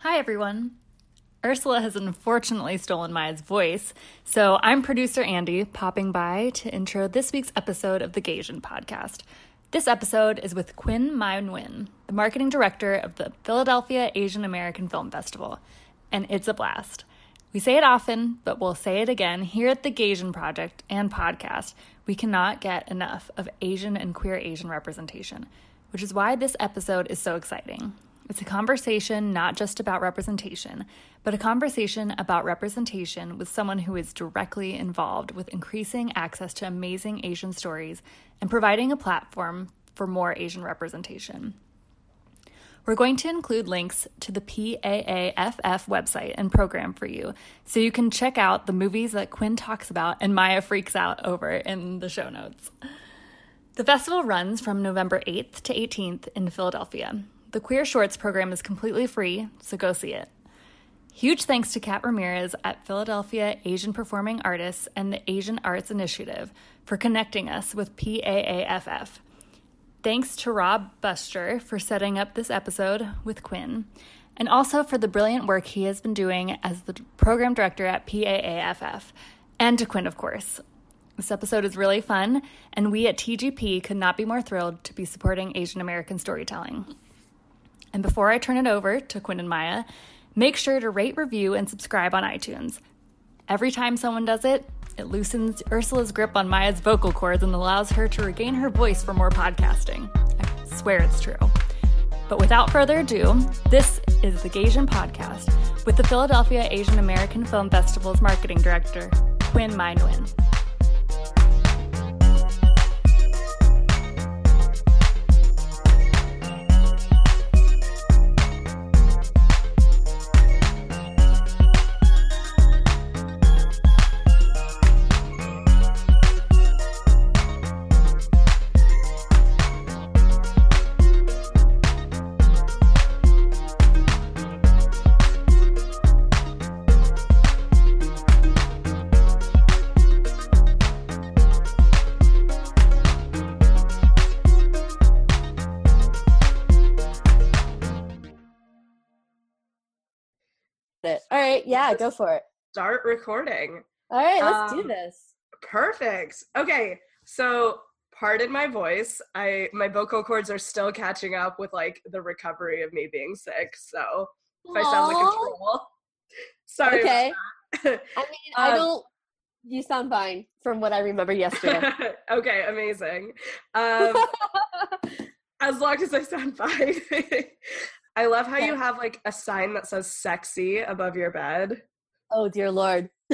Hi, everyone. Ursula has unfortunately stolen Maya's voice, so I'm producer Andy popping by to intro this week's episode of the Gaysian podcast. This episode is with Quinn Mai Nguyen, the marketing director of the Philadelphia Asian American Film Festival, and it's a blast. We say it often, but we'll say it again here at the Gaysian Project and podcast. We cannot get enough of Asian and queer Asian representation, which is why this episode is so exciting. It's a conversation not just about representation, but a conversation about representation with someone who is directly involved with increasing access to amazing Asian stories and providing a platform for more Asian representation. We're going to include links to the PAAFF website and program for you so you can check out the movies that Quinn talks about and Maya freaks out over in the show notes. The festival runs from November 8th to 18th in Philadelphia. The Queer Shorts program is completely free, so go see it. Huge thanks to Kat Ramirez at Philadelphia Asian Performing Artists and the Asian Arts Initiative for connecting us with PAAFF. Thanks to Rob Buscher for setting up this episode with Quinn, and also for the brilliant work he has been doing as the program director at PAAFF, and to Quinn, of course. This episode is really fun, and we at TGP could not be more thrilled to be supporting Asian American storytelling. And before I turn it over to Quinn and Maya, make sure to rate, review, and subscribe on iTunes. Every time someone does it, it loosens Ursula's grip on Maya's vocal cords and allows her to regain her voice for more podcasting. I swear it's true. But without further ado, this is the Gaysian Podcast with the Philadelphia Asian American Film Festival's marketing director, Quinn Mai yeah, go for it. Start recording. All right, let's Um, do this. Perfect. Okay, so pardon my voice. I my vocal cords are still catching up with like the recovery of me being sick. So if I sound like a troll, sorry. Okay. I mean, I Um, don't. You sound fine from what I remember yesterday. okay, amazing. Um, as long as I sound fine. I love how you have like a sign that says "sexy" above your bed. oh dear lord.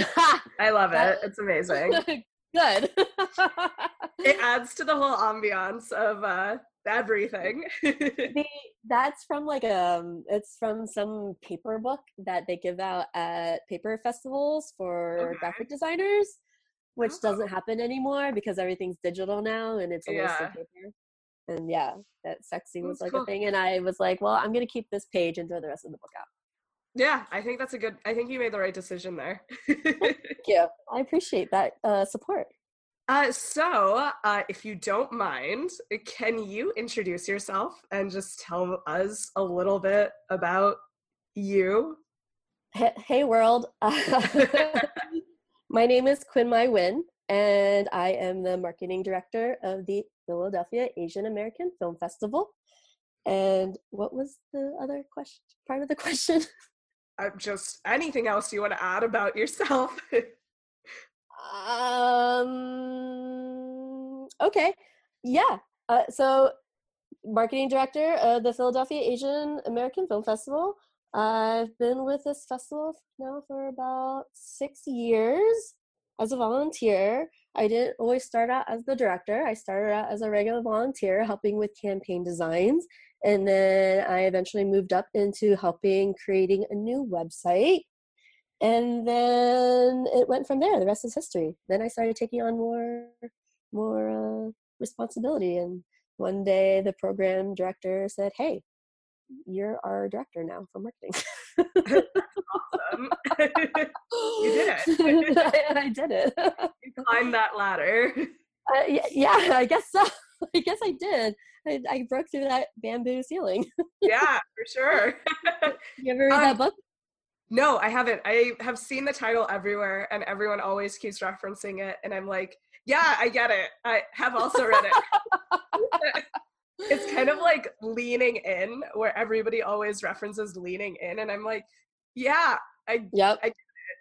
I love it. It's amazing. Good. it adds to the whole ambiance of uh everything. The- that's from like um it's from some paper book that they give out at paper festivals for Okay. graphic designers which Oh. doesn't happen anymore because everything's digital now and it's a Yeah. of paper and yeah that sexy was like cool. a thing and i was like well i'm gonna keep this page and throw the rest of the book out yeah, I think that's a good I think you made the right decision there. thank you i appreciate that uh, support uh so uh if you don't mind, can you introduce yourself and just tell us a little bit about you? hey, hey world my name is quinn mai Nguyen and i am the marketing director of the philadelphia asian american film festival. And what was the other question part of the question? Uh, just anything else you want to add about yourself? um okay. Yeah. Uh, so marketing director of the philadelphia asian american film festival. I've been with this festival now for about six years as a volunteer i didn't always start out as the director. I started out as a regular volunteer helping with campaign designs and then i eventually moved up into helping creating a new website. And then it went from there. The rest is history. Then i started taking on more more uh, responsibility and one day the program director said hey you're our director now for marketing awesome. You did it. I, I did it uh, you climbed that ladder. y- yeah i guess so i guess i did I, I broke through that bamboo ceiling yeah, for sure. You ever read Um, that book? No, I haven't. I have seen the title everywhere, and everyone always keeps referencing it, and I'm like, yeah, I get it. I have also read it. It's kind of like leaning in, where everybody always references leaning in, and I'm like, yeah, I, Yep.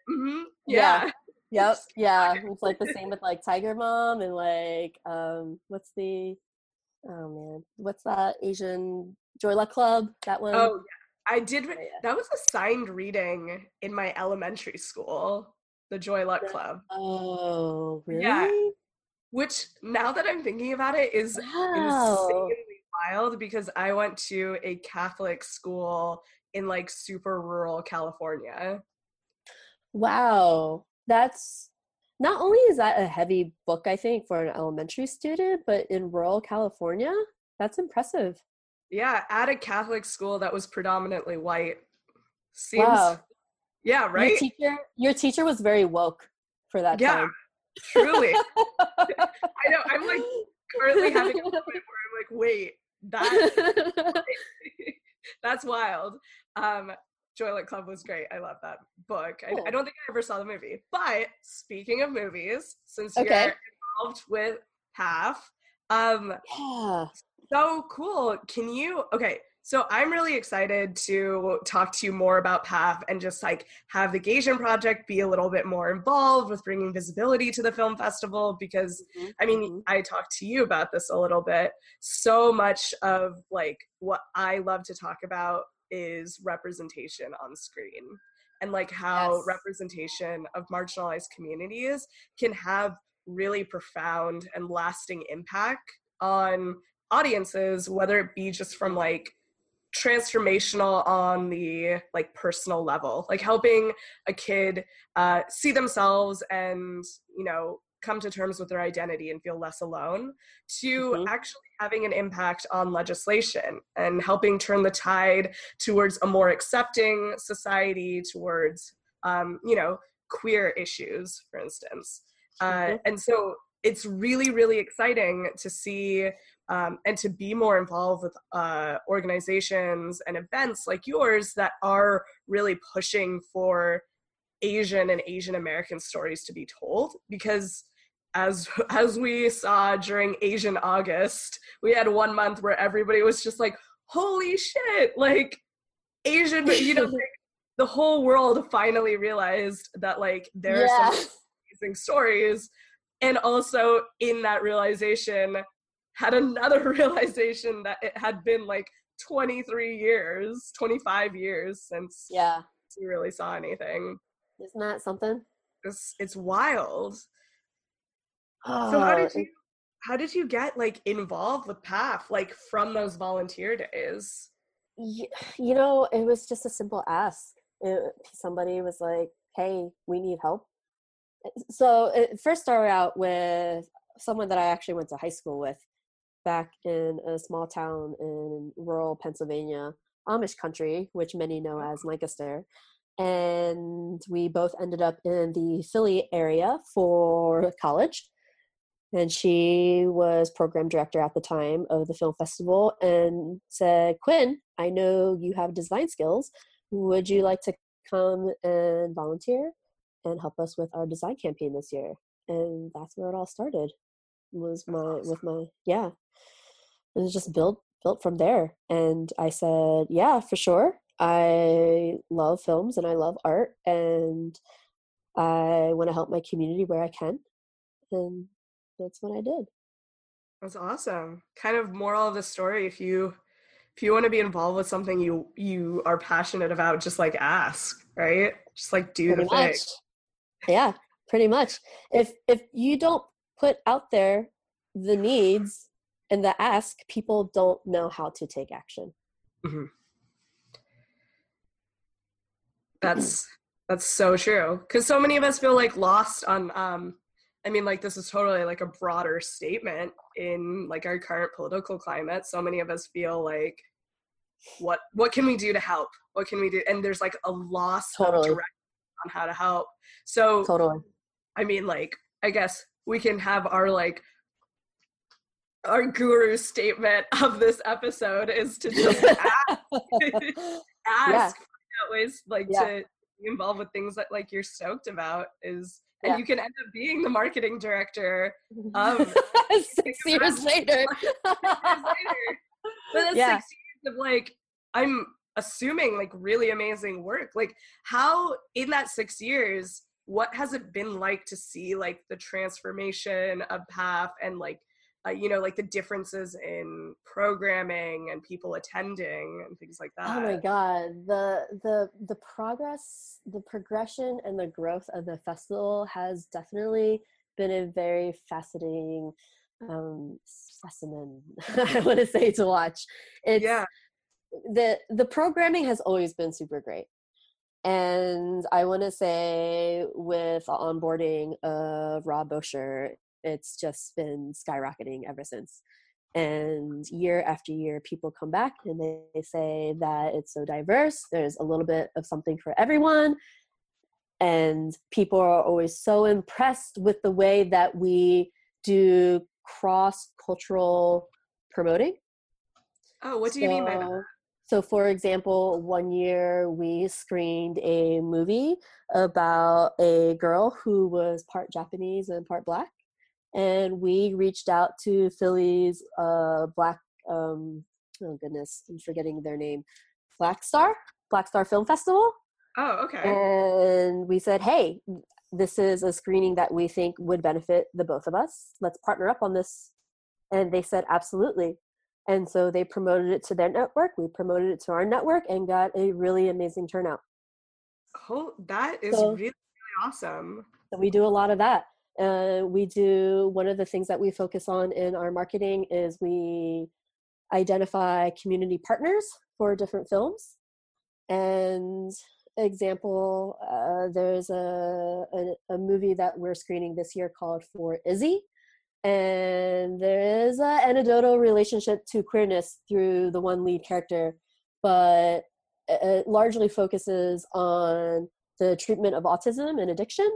mhm, Yeah. yeah. Yep. Yeah. It's like the same with like Tiger Mom and like um what's the oh man. What's that Asian Joy Luck Club? That one. Oh, yeah. I did. Re- Yeah, yeah. that was a signed reading in my elementary school, the Joy Luck Club. Oh, really? Yeah. Which now that I'm thinking about it is Wow. Wild because I went to a Catholic school in like super rural California. Wow. That's not only is that a heavy book, I think, for an elementary student, but in rural California, that's impressive. Yeah, at a Catholic school that was predominantly white. Seems Wow. yeah, Your right? teacher your teacher was very woke for that Yeah, time. Truly. I know I'm like currently having a moment where I'm like, wait, that that's wild. Um Joy Luck Club was great. I love that book. I, I don't think I ever saw the movie. But speaking of movies, since Okay. you're involved with PAAFF, um, yeah. so cool. Can you okay, so I'm really excited to talk to you more about PAAFF and just like have the Gaysian project be a little bit more involved with bringing visibility to the film festival because Mhm, I mean, mhm. I talked to you about this a little bit. So much of like what I love to talk about is representation on screen and like how Yes. representation of marginalized communities can have really profound and lasting impact on audiences whether it be just from like transformational on the like personal level like helping a kid uh, see themselves and you know come to terms with their identity and feel less alone to Mhm. actually having an impact on legislation and helping turn the tide towards a more accepting society towards um, you know queer issues for instance uh, Mhm. and so it's really really exciting to see um, and to be more involved with uh, organizations and events like yours that are really pushing for Asian and Asian American stories to be told. Because as as we saw during Asian August, we had one month where everybody was just like, "Holy shit!" Like Asian, you know, like, the whole world finally realized that like there are some amazing stories, and also in that realization had another realization that it had been like 23 years, 25 years since Yeah. we really saw anything. Isn't that something? It's it's wild. So how oh, did Oh, you how did you get like involved with PAAFF like from those volunteer days? Y- you know it was just a simple ask It- somebody was like hey we need help so it first started out with someone that i actually went to high school with back in a small town in rural pennsylvania amish country which many know mm. as lancaster and we both ended up in the philly area for college and she was program director at the time of the film festival and said quinn i know you have design skills. Would you like to come and volunteer and help us with our design campaign this year? And that's where it all started was my awesome. with my yeah And it just built built from there and i said yeah for sure i love films and i love art and i want to help my community where i can and that's what I did. That's awesome. Kind of moral of the story if you if you want to be involved with something you you are passionate about, just like ask, right? Just like do Pretty the thing. Yeah, pretty much. If if you don't put out there the needs and the ask, people don't know how to take action. That's that's so true. Because so many of us feel like lost on um I mean like this is totally like a broader statement in like our current political climate. So many of us feel like what what can we do to help? What can we do? And there's like a loss of direction on how to help. So Totally. I mean like I guess we can have our like our guru statement of this episode is to just ask, ask Yeah. always like Yeah. to be involved with things that like you're stoked about is and Yeah. you can end up being the marketing director um Six years later. years later. But that's Yeah. six years of like I'm assuming like really amazing work. Like how in that six years, what has it been like to see like the transformation of PAAFF and like uh, you know like the differences in programming and people attending and things like that. Oh my god, the the the progress, the progression and the growth of the festival has definitely been a very fascinating um specimen I want to say to watch. It's yeah. the the programming has always been super great. And I want to say with the onboarding of Rob Buscher, it's just been skyrocketing ever since. And year after year, people come back and they, they say that it's so diverse. There's a little bit of something for everyone. And people are always so impressed with the way that we do cross cultural promoting. Oh, what do you mean by that? So- for example, one year we screened a movie about a girl who was part Japanese and part black. And we reached out to Philly's uh, black, um, oh goodness, I'm forgetting their name, Black Star, Black Star Film Festival. Oh, okay. And we said, hey, this is a screening that we think would benefit the both of us. Let's partner up on this. And they said, absolutely. And so they promoted it to their network. We promoted it to our network and got a really amazing turnout. Oh, that is So- really, really awesome. So we do a lot of that. Uh, we do one of the things that we focus on in our marketing is we identify community partners for different films. And example, uh, there's a, a a movie that we're screening this year called For Izzy, and there is an anecdotal relationship to queerness through the one lead character, but it largely focuses on the treatment of autism and addiction.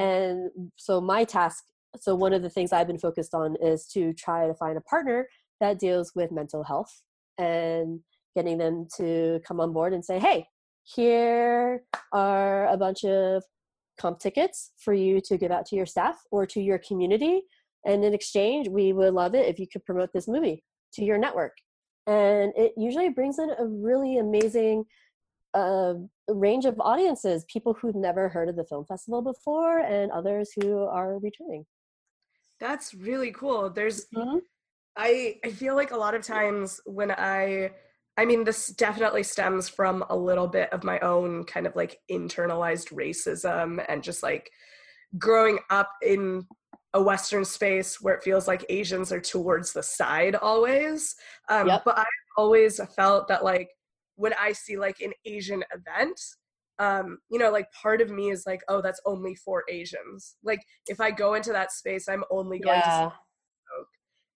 Mm-hmm. And so my task so one of the things i've been focused on is to try to find a partner that deals with mental health and getting them to come on board and say hey here are a bunch of comp tickets for you to give out to your staff or to your community and in exchange we would love it if you could promote this movie to your network and it usually brings in a really amazing uh, range of audiences people who've never heard of the film festival before and others who are returning That's really cool. There's Mhm. I I feel like a lot of times when I I mean this definitely stems from a little bit of my own kind of like internalized racism and just like growing up in a western space where it feels like Asians are towards the side always. Um Yep. but I've always felt that like when I see like an Asian event um you know like part of me is like oh that's only for Asians. Like if I go into that space I'm only going to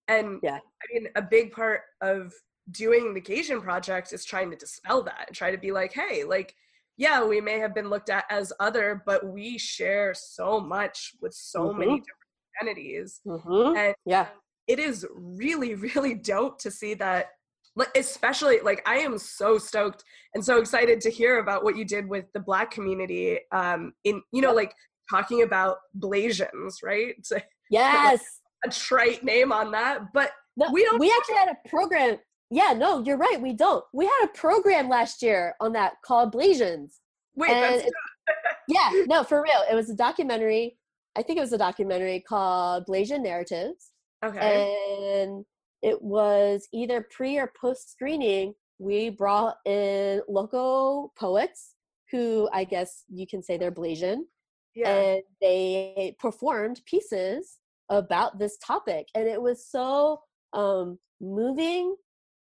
and Yeah. I mean, a big part of doing the Gaysian project is trying to dispel that and try to be like, hey, like, yeah, we may have been looked at as other, but we share so much with so many Mhm. different identities. Mhm. And yeah it is really, really dope to see that. Like, especially like I am so stoked and so excited to hear about what you did with the Black community. Um, in you know, like talking about Blasians, right? Yes a trite name on that, but no, we don't we actually had a program yeah no you're right we don't we had a program last year on that called blasians wait, yeah no for real it was a documentary i think it was a documentary called blasian narratives okay. and it was either pre or post screening we brought in local poets who i guess you can say they're blasian yeah. and they performed pieces about this topic and it was so um, moving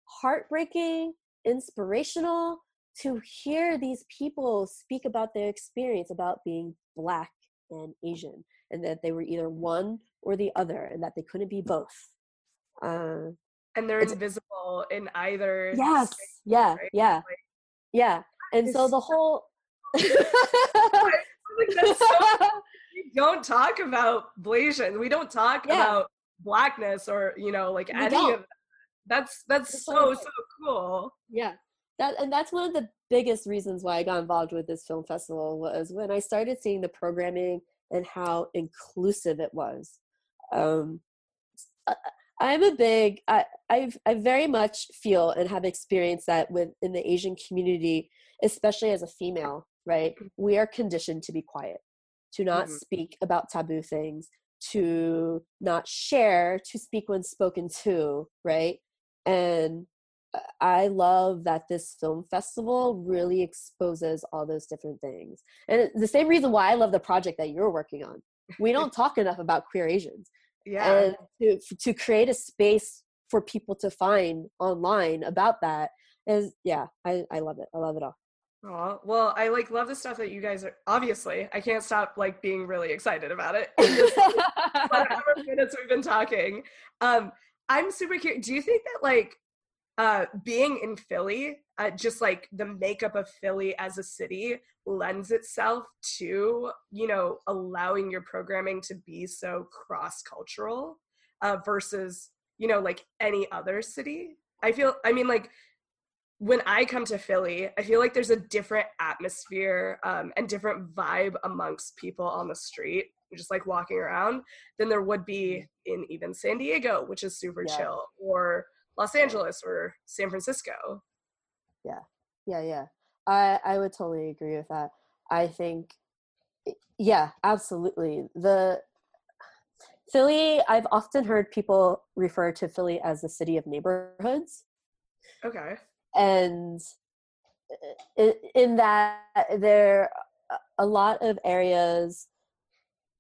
heartbreaking inspirational to hear these people speak about their experience about being black and asian and that they were either one or the other and that they couldn't be both uh, and they're invisible in either. yes yeah right? yeah Like, yeah and so the whole like, so- we don't talk about Blasian. We don't talk Yeah. about blackness or you know like We any don't. of that. That's that's That's so so so cool. yeah that and that's one of the biggest reasons why I got involved with this film festival was when I started seeing the programming and how inclusive it was. Um, I'm a big I I've, I very much feel and have experienced that within the Asian community, especially as a female. Right, we are conditioned to be quiet, to not mm-hmm. speak about taboo things, to not share, to speak when spoken to. Right, and I love that this film festival really exposes all those different things. And the same reason why I love the project that you're working on. We don't talk enough about queer Asians. Yeah. And to, to create a space for people to find online about that is, yeah, I, I love it. I love it all. Oh, well, I like love the stuff that you guys are obviously. I can't stop like being really excited about it. Whatever minutes we've been talking. Um, I'm super curious. Do you think that like uh, being in Philly, uh, just like the makeup of Philly as a city lends itself to, you know, allowing your programming to be so cross cultural uh, versus, you know, like any other city. I feel, I mean, like, when I come to Philly, I feel like there's a different atmosphere um, and different vibe amongst people on the street, just like walking around, than there would be in even San Diego, which is super yeah. chill, or Los Angeles or San Francisco. Yeah, yeah, yeah. I I would totally agree with that. I think, yeah, absolutely. The Philly, I've often heard people refer to Philly as the city of neighborhoods. Okay. And in, in that there are a lot of areas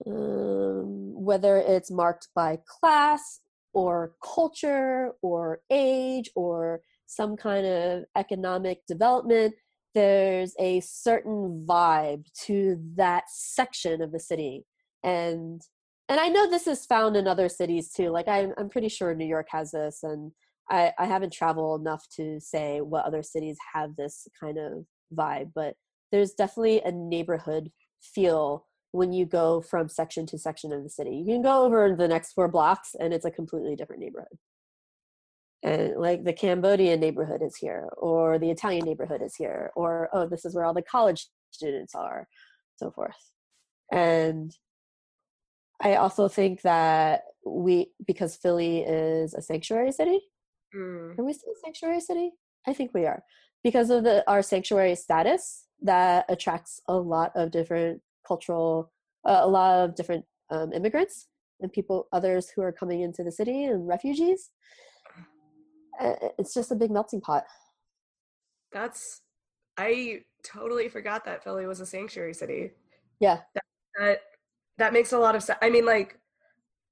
um, whether it's marked by class or culture or age or some kind of economic development there's a certain vibe to that section of the city. And and i know this is found in other cities too like i'm, I'm pretty sure new york has this and I, I haven't traveled enough to say what other cities have this kind of vibe but there's definitely a neighborhood feel when you go from section to section of the city. You can go over the next four blocks and it's a completely different neighborhood. And like the Cambodian neighborhood is here, or the Italian neighborhood is here, or oh, this is where all the college students are, so forth. And I also think that we, because Philly is a sanctuary city, mm. are we still a sanctuary city? I think we are. Because of the our sanctuary status, that attracts a lot of different cultural, uh, a lot of different um, immigrants and people, others who are coming into the city and refugees. Uh, it's just a big melting pot. That's, I totally forgot that Philly was a sanctuary city. Yeah. That, that, that makes a lot of sense. I mean, like,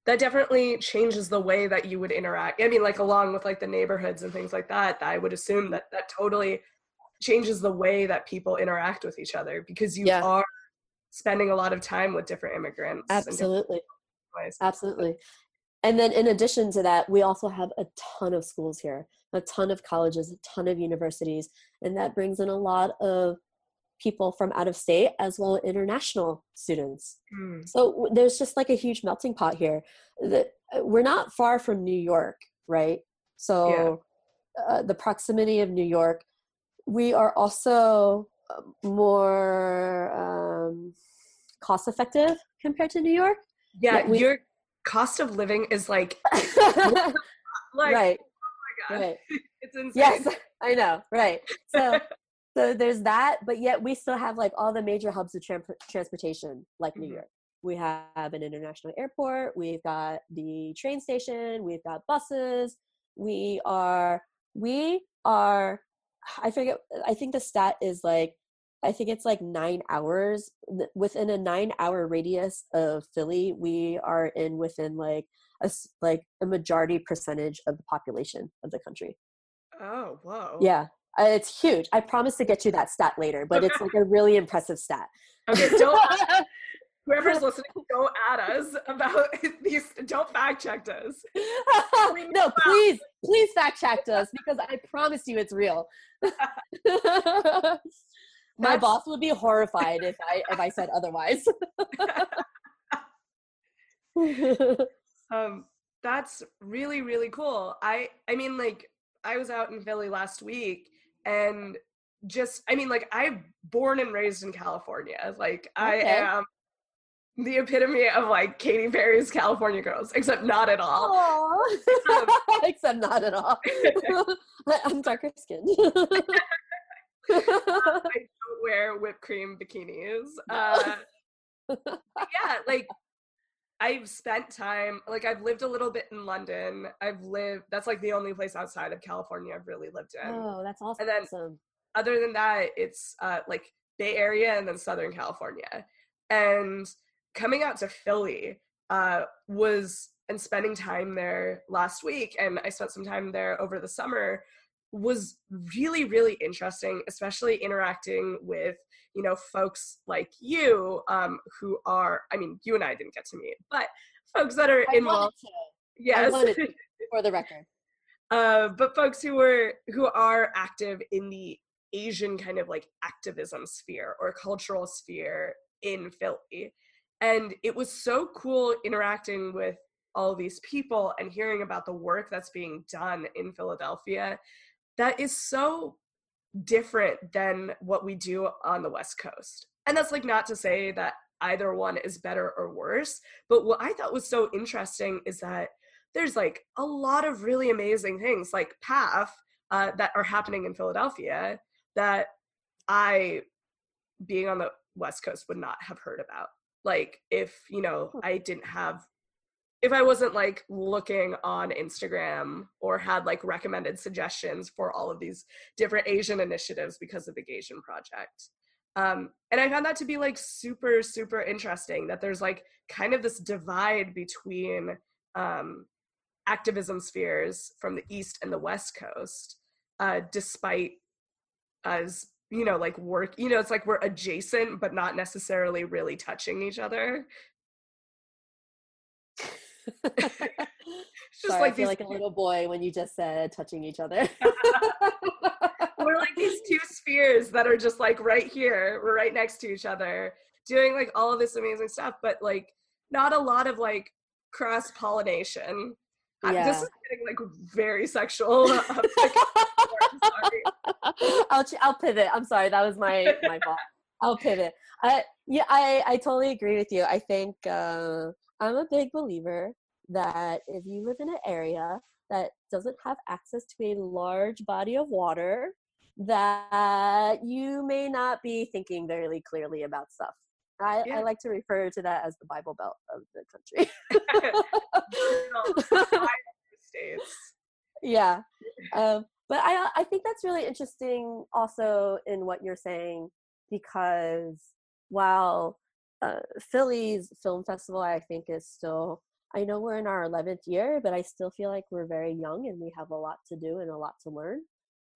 that definitely changes the way that you would interact. I mean, like along with like the neighborhoods and things like that, I would assume that that totally changes the way that people interact with each other because you yeah. are spending a lot of time with different immigrants. Absolutely. Absolutely. And then in addition to that, we also have a ton of schools here, a ton of colleges, a ton of universities, and that brings in a lot of people from out of state as well as international students. Mm. So there's just like a huge melting pot here. Uh, we're not far from New York, right? So yeah. uh, the proximity of New York, we are also more um, cost effective compared to New York. Yeah, we, your cost of living is like, like right. Oh right. It's insane. Yes, I know. Right. So, so there's that, but yet we still have like all the major hubs of tra- transportation, like New mm-hmm. York. We have an international airport. We've got the train station. We've got buses. We are. We are. I forget. I think the stat is like I think it's like nine hours. Within a nine hour radius of Philly, we are in within like a like a majority percentage of the population of the country. Oh, whoa! Yeah, uh, it's huge. I promise to get you that stat later, but it's like a really impressive stat. Okay, don't. whoever's listening, go at us about these. Don't fact check us. no, please, please fact check us because I promise you it's real my boss would be horrified if I if I said otherwise. um, that's really really cool. I I mean like I was out in Philly last week and just I mean like I'm born and raised in California. Like I am the epitome of like Katy Perry's California girls, except not at all. Aw. Except not at all. I'm darker skinned. I don't wear whipped cream bikinis. Uh, yeah, like I've spent time, like I've lived a little bit in London. I've lived, that's like the only place outside of California I've really lived in. oh, that's awesome. And then- Other than that, it's uh, like Bay Area and then Southern California. And coming out to Philly uh, was, and spending time there last week, and I spent some time there over the summer, was really, really interesting, especially interacting with you know folks like you um, who are i mean you and i didn't get to meet but folks that are I involved. yes. for the record. uh, but folks who were who are active in the asian kind of like activism sphere or cultural sphere in philly. And it was so cool interacting with all these people and hearing about the work that's being done in philadelphia that is so different than what we do on the west coast and that's like not to say that either one is better or worse but what i thought was so interesting is that there's like a lot of really amazing things like PAAFF uh, that are happening in Philadelphia that I, being on the West Coast, would not have heard about. Like if you know I didn't have, if I wasn't like looking on Instagram or had like recommended suggestions for all of these different Asian initiatives because of the Asian Project. Um, and I found that to be like super, super interesting that there's like kind of this divide between um, activism spheres from the east and the west coast uh, despite us you know like work you know it's like we're adjacent but not necessarily really touching each other it's just Sorry, like I feel like a little boy when you just said touching each other. we're like these two spheres that are just like right here we're right next to each other doing like all of this amazing stuff but like not a lot of like cross pollination Yeah. this is getting like very sexual I'm sorry. I'll I'll pivot. I'm sorry, that was my my fault. I'll pivot. I yeah, I I totally agree with you. I think uh, I'm a big believer that if you live in an area that doesn't have access to a large body of water, that you may not be thinking very clearly about stuff. I, Yeah. I like to refer to that as the Bible Belt of the country. Yeah um, but i i think that's really interesting also in what you're saying because while uh, philly's film festival i think is still i know we're in our 11th year but i still feel like we're very young and we have a lot to do and a lot to learn.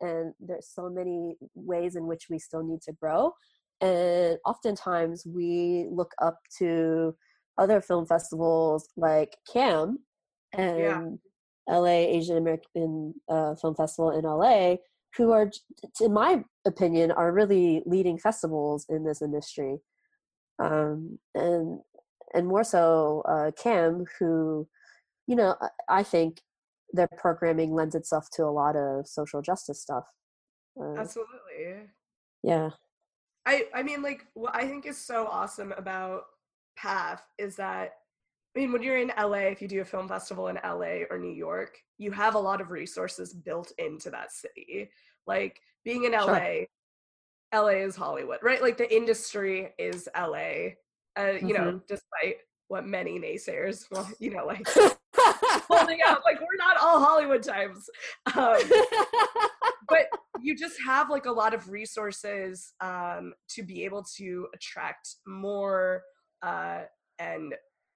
And there's so many ways in which we still need to grow. And oftentimes we look up to other film festivals like CAAM and Yeah. LA Asian American uh, Film Festival in LA, who are, in my opinion, are really leading festivals in this industry, um, and and more so uh, CAAM, who, you know, I- think their programming lends itself to a lot of social justice stuff. Uh, Absolutely. yeah, I I mean like what I think is so awesome about PAAFF is that I mean when you're in LA if you do a film festival in LA or New York, you have a lot of resources built into that city. Like being in Sure. LA, is Hollywood, right? Like the industry is LA. Uh, you know, despite what many naysayers, well, you know, like holding out, like we're not all Hollywood times. Um, but you just have like a lot of resources um, to be able to attract more uh, and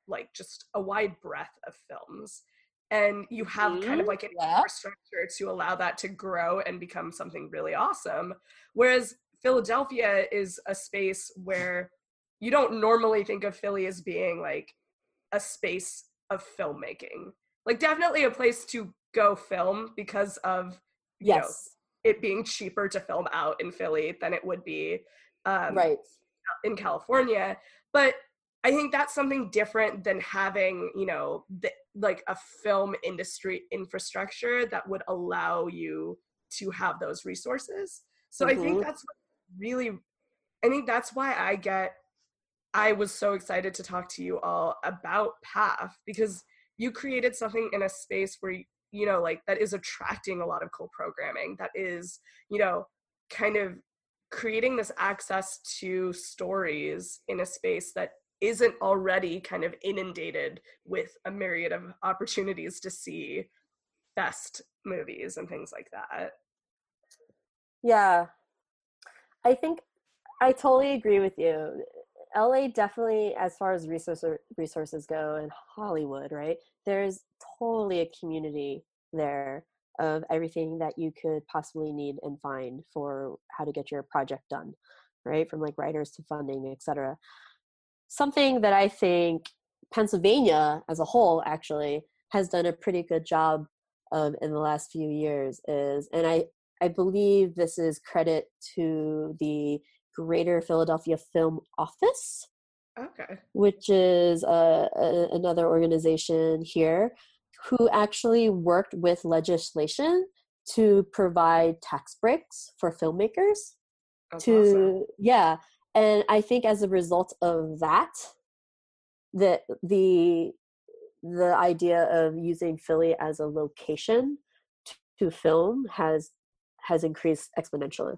like just a wide breadth of films and you have kind of Mhm, like an yeah. infrastructure to allow that to grow and become something really awesome whereas philadelphia is a space where you don't normally think of philly as being like a space of filmmaking like definitely a place to go film because of you know, yes, it being cheaper to film out in Philly than it would be um, right. in California. But I think that's something different than having, you know, the, like a film industry infrastructure that would allow you to have those resources. So I think Mhm. that's what really, I think that's why I get, I was so excited to talk to you all about PAAFF because you created something in a space where, you know, like that is attracting a lot of cool programming, that is, you know, kind of creating this access to stories in a space that isn't already kind of inundated with a myriad of opportunities to see best movies and things like that. Yeah. I think I totally agree with you. LA definitely, as far as resource resources go, and Hollywood, right? There's totally a community there of everything that you could possibly need and find for how to get your project done, right? From like writers to funding, etc. Something that I think Pennsylvania as a whole actually has done a pretty good job of in the last few years is, and I I believe this is credit to the Greater Philadelphia Film Office, Okay. which is uh, a, another organization here who actually worked with legislation to provide tax breaks for filmmakers That's to awesome. yeah and i think as a result of that that the the idea of using philly as a location t- to film has has increased exponentially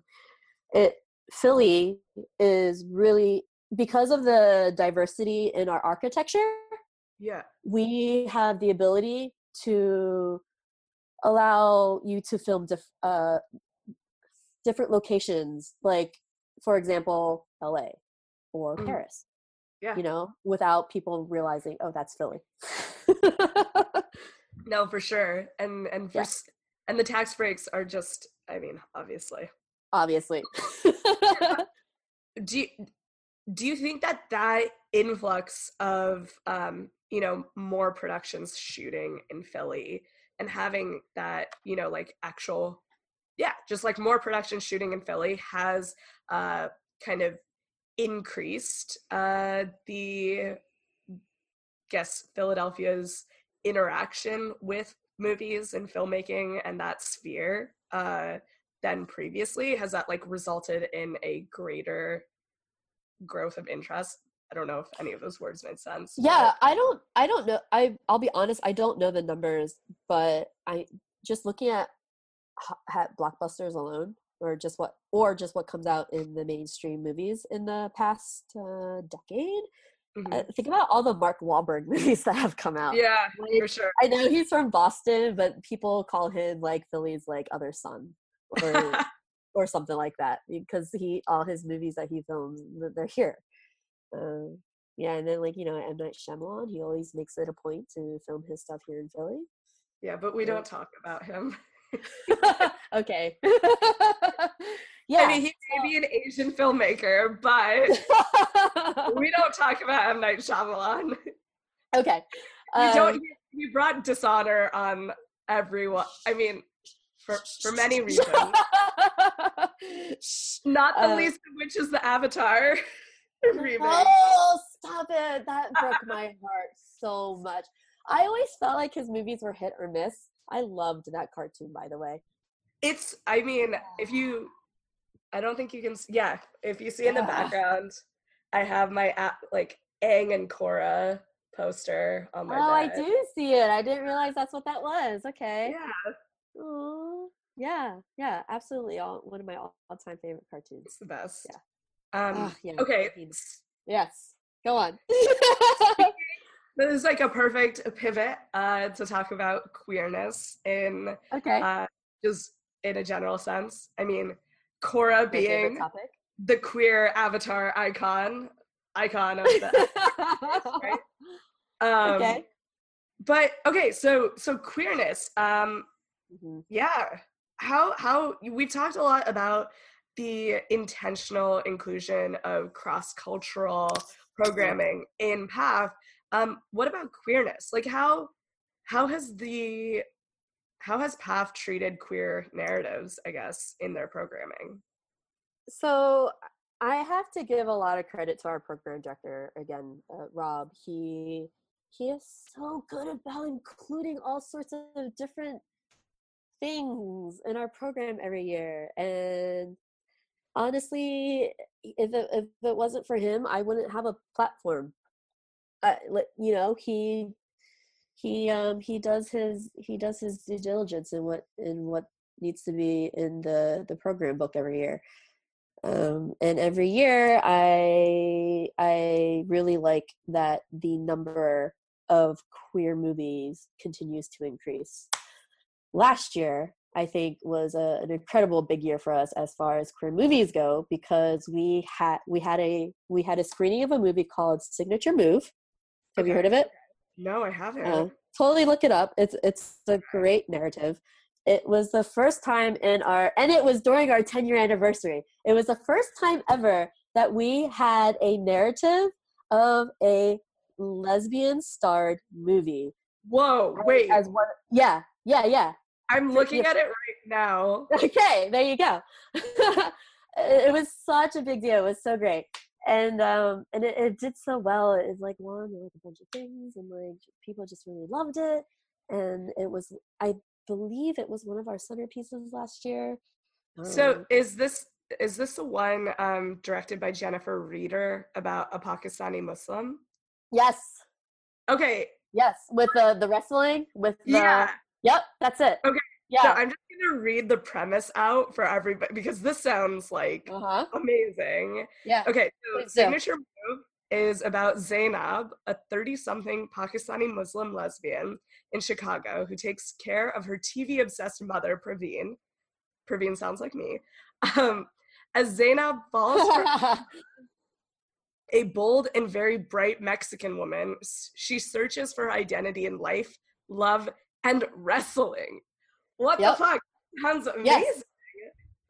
it philly is really because of the diversity in our architecture Yeah. we have the ability to allow you to film dif- uh, different locations like for example la or Mm. paris Yeah. you know without people realizing oh that's philly No, for sure. And and for Yeah. and the tax breaks are just I mean, obviously. obviously Do you, do you think that that influx of um, you know, more productions shooting in Philly and having that, you know, like actual yeah, just like more production shooting in Philly has uh kind of increased uh the guess Philadelphia's interaction with movies and filmmaking and that sphere uh, than previously? Has that like resulted in a greater growth of interest? I don't know if any of those words made sense. yeah i don't i don't know i i'll be honest i don't know the numbers but i just looking at at blockbusters alone or just what or just what comes out in the mainstream movies in the past uh, decade but- uh, think about all the mark Wahlberg movies that have come out yeah, Like, for sure. i know he's from boston but people call him like philly's like other son or or something like that because he all his movies that he films they're here. Um, yeah, and then like you know M Night Shyamalan, he always makes it a point to film his stuff here in Philly. yeah, but we Yeah. don't talk about him. okay. Yeah. I mean, he may be an Asian filmmaker, but we don't talk about M Night Shyamalan. okay. We Um, don't. We brought dishonor on everyone. I mean, for for many reasons. Not the Uh, least of which is the Avatar remake. Oh, stop it. That broke my heart so much. I always felt like his movies were hit or miss. I loved that cartoon, by the way. It's. I mean, if you, I don't think you can. Yeah, if you see in the background, I have my app like Aang and Korra poster on my oh, I do see it. I didn't realize that's what that was. Okay. Yeah, Aw. Yeah, yeah, absolutely. All one of my all time favorite cartoons. it's the best. Yeah. Um. Ah, yeah, Okay. Yes. Go on. This is like a perfect pivot uh, to talk about queerness in okay. uh, just in a general sense. I mean, My being topic. the queer avatar icon, icon of the right? um, okay. But okay, so so queerness. Um, Mhm. yeah. How how we've talked a lot about the intentional inclusion of cross cultural programming in PAAFF. Um, what about queerness? Like how how has the how has PAAFF treated queer narratives, I guess, in their programming? So I have to give a lot of credit to our program director again, uh, Rob. He he is so good about including all sorts of different things in our program every year, and honestly, if it, if it wasn't for him, I wouldn't have a platform. Uh, you know, he he um he does his he does his due diligence in what in what needs to be in the the program book every year. Um, and every year i i really like that the number of queer movies continues to increase. Last year i think was a, an incredible big year for us as far as queer movies go because we had we had a we had a screening of a movie called signature move. Have okay. you heard of it no i haven't. Uh, totally look it up it's it's a great narrative. It was the first time in our and it was during our 10 year anniversary. It was the first time ever that we had a narrative of a lesbian starred movie. Whoa wait. as one yeah yeah yeah. I'm looking at it right now. Okay there you go. It was such a big deal it was so great and um and it, it did so well it like won like a bunch of things and like people just really loved it and it was i believe it was one of our centerpieces last year. So um, is this is this the one um, directed by Jennifer Reeder about a Pakistani Muslim? Yes. Okay. Yes, with the the wrestling with the yeah. Yep, that's it. Okay. Yeah. So I'm just gonna read the premise out for everybody because this sounds like uh-huh. amazing. Yeah. Okay. So Please signature do. move is about Zainab, a 30 something Pakistani Muslim lesbian in Chicago who takes care of her TV obsessed mother, Praveen. Praveen sounds like me. Um, as Zainab falls for a bold and very bright Mexican woman, she searches for her identity in life, love, and wrestling. What yep. the fuck? Sounds amazing. Yes.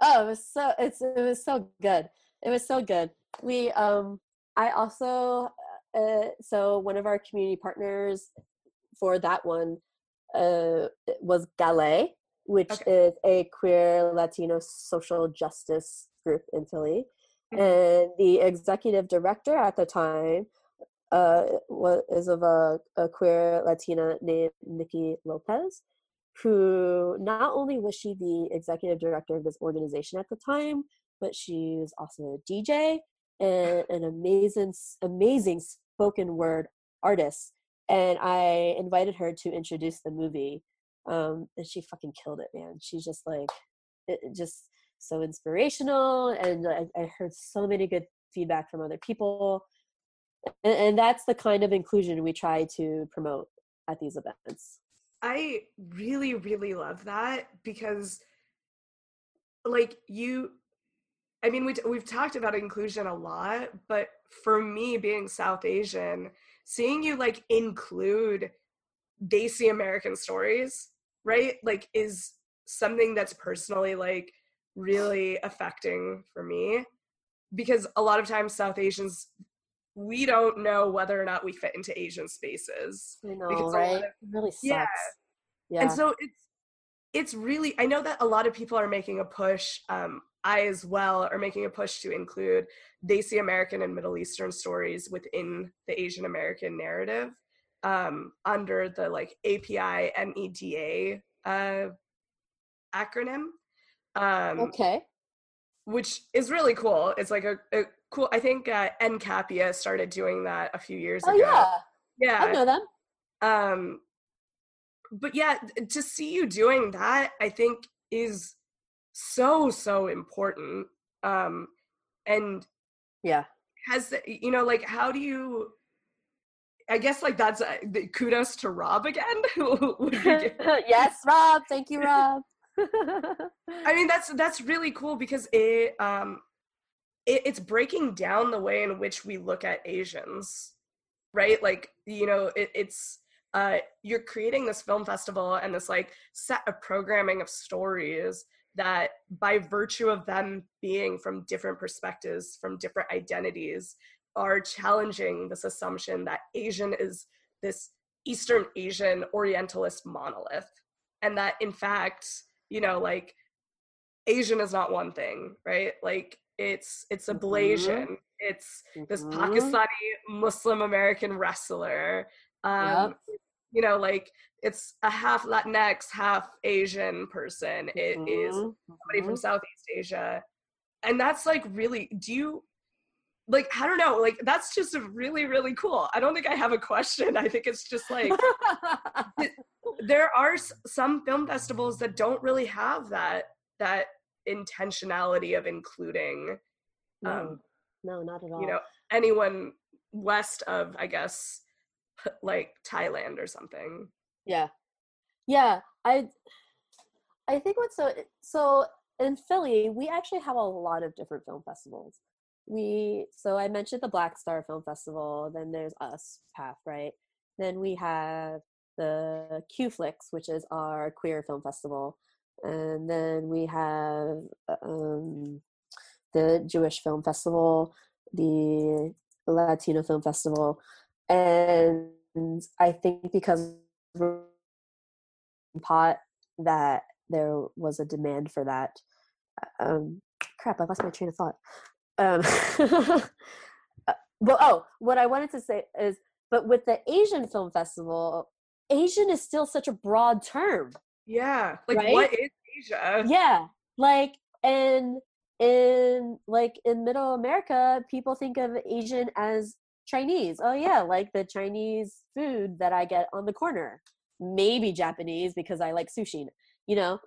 Oh, it was so it's it was so good. It was so good. We um I also, uh, so one of our community partners for that one uh, was GALAEI, which okay. is a queer Latino social justice group in Philly. Mm-hmm. And the executive director at the time uh, was is of a, a queer Latina named Nikki Lopez, who not only was she the executive director of this organization at the time, but she was also a DJ and an amazing, amazing spoken word artist. And I invited her to introduce the movie. Um, and she fucking killed it, man. She's just like, it, just so inspirational. And I, I, heard so many good feedback from other people. And, and that's the kind of inclusion we try to promote at these events. I really, really love that because, like, you I mean, we, we've talked about inclusion a lot, but for me, being South Asian, seeing you like include Desi American stories, right? Like, is something that's personally like really affecting for me because a lot of times South Asians we don't know whether or not we fit into Asian spaces. I know, right? Of, it really sucks. Yeah. yeah. And so it's it's really I know that a lot of people are making a push um, I as well are making a push to include Desi American and Middle Eastern stories within the Asian American narrative um, under the like API MEDA uh, acronym. Um, okay. Which is really cool. It's like a, a cool. I think uh, NCAPIA started doing that a few years oh, ago. yeah. Yeah. I know them. Um, but yeah, to see you doing that, I think is so so important um and yeah has you know like how do you i guess like that's uh, kudos to rob again yes rob thank you rob i mean that's that's really cool because it um it, it's breaking down the way in which we look at asians right like you know it, it's uh you're creating this film festival and this like set of programming of stories that by virtue of them being from different perspectives, from different identities, are challenging this assumption that Asian is this Eastern Asian Orientalist monolith. And that in fact, you know, like Asian is not one thing, right? Like it's it's a Blasian, mm-hmm. it's this mm-hmm. Pakistani Muslim American wrestler. Um, yep. you know, like it's a half Latinx, half Asian person. It mm-hmm. is somebody mm-hmm. from Southeast Asia. and that's like really do you like i don't know like that's just really really cool i don't think i have a question i think it's just like there are s- some film festivals that don't really have that that intentionality of including no, um no, not at all. you know anyone west of i guess like thailand or something Yeah. Yeah, I I think what's so so in Philly, we actually have a lot of different film festivals. We so I mentioned the Black Star Film Festival, then there's us, PAAFF right? Then we have the qFLIX, which is our queer film festival. And then we have um, the Jewish Film Festival, the Latino Film Festival, and I think because pot that there was a demand for that. Um, crap, I lost my train of thought. Um, uh, well, oh, what I wanted to say is, but with the Asian Film Festival, Asian is still such a broad term. Yeah like Right? what is asia Yeah, like and in like in Middle America, people think of Asian as Chinese. Oh yeah, like the Chinese food that I get on the corner. Maybe Japanese because I like sushi. You know,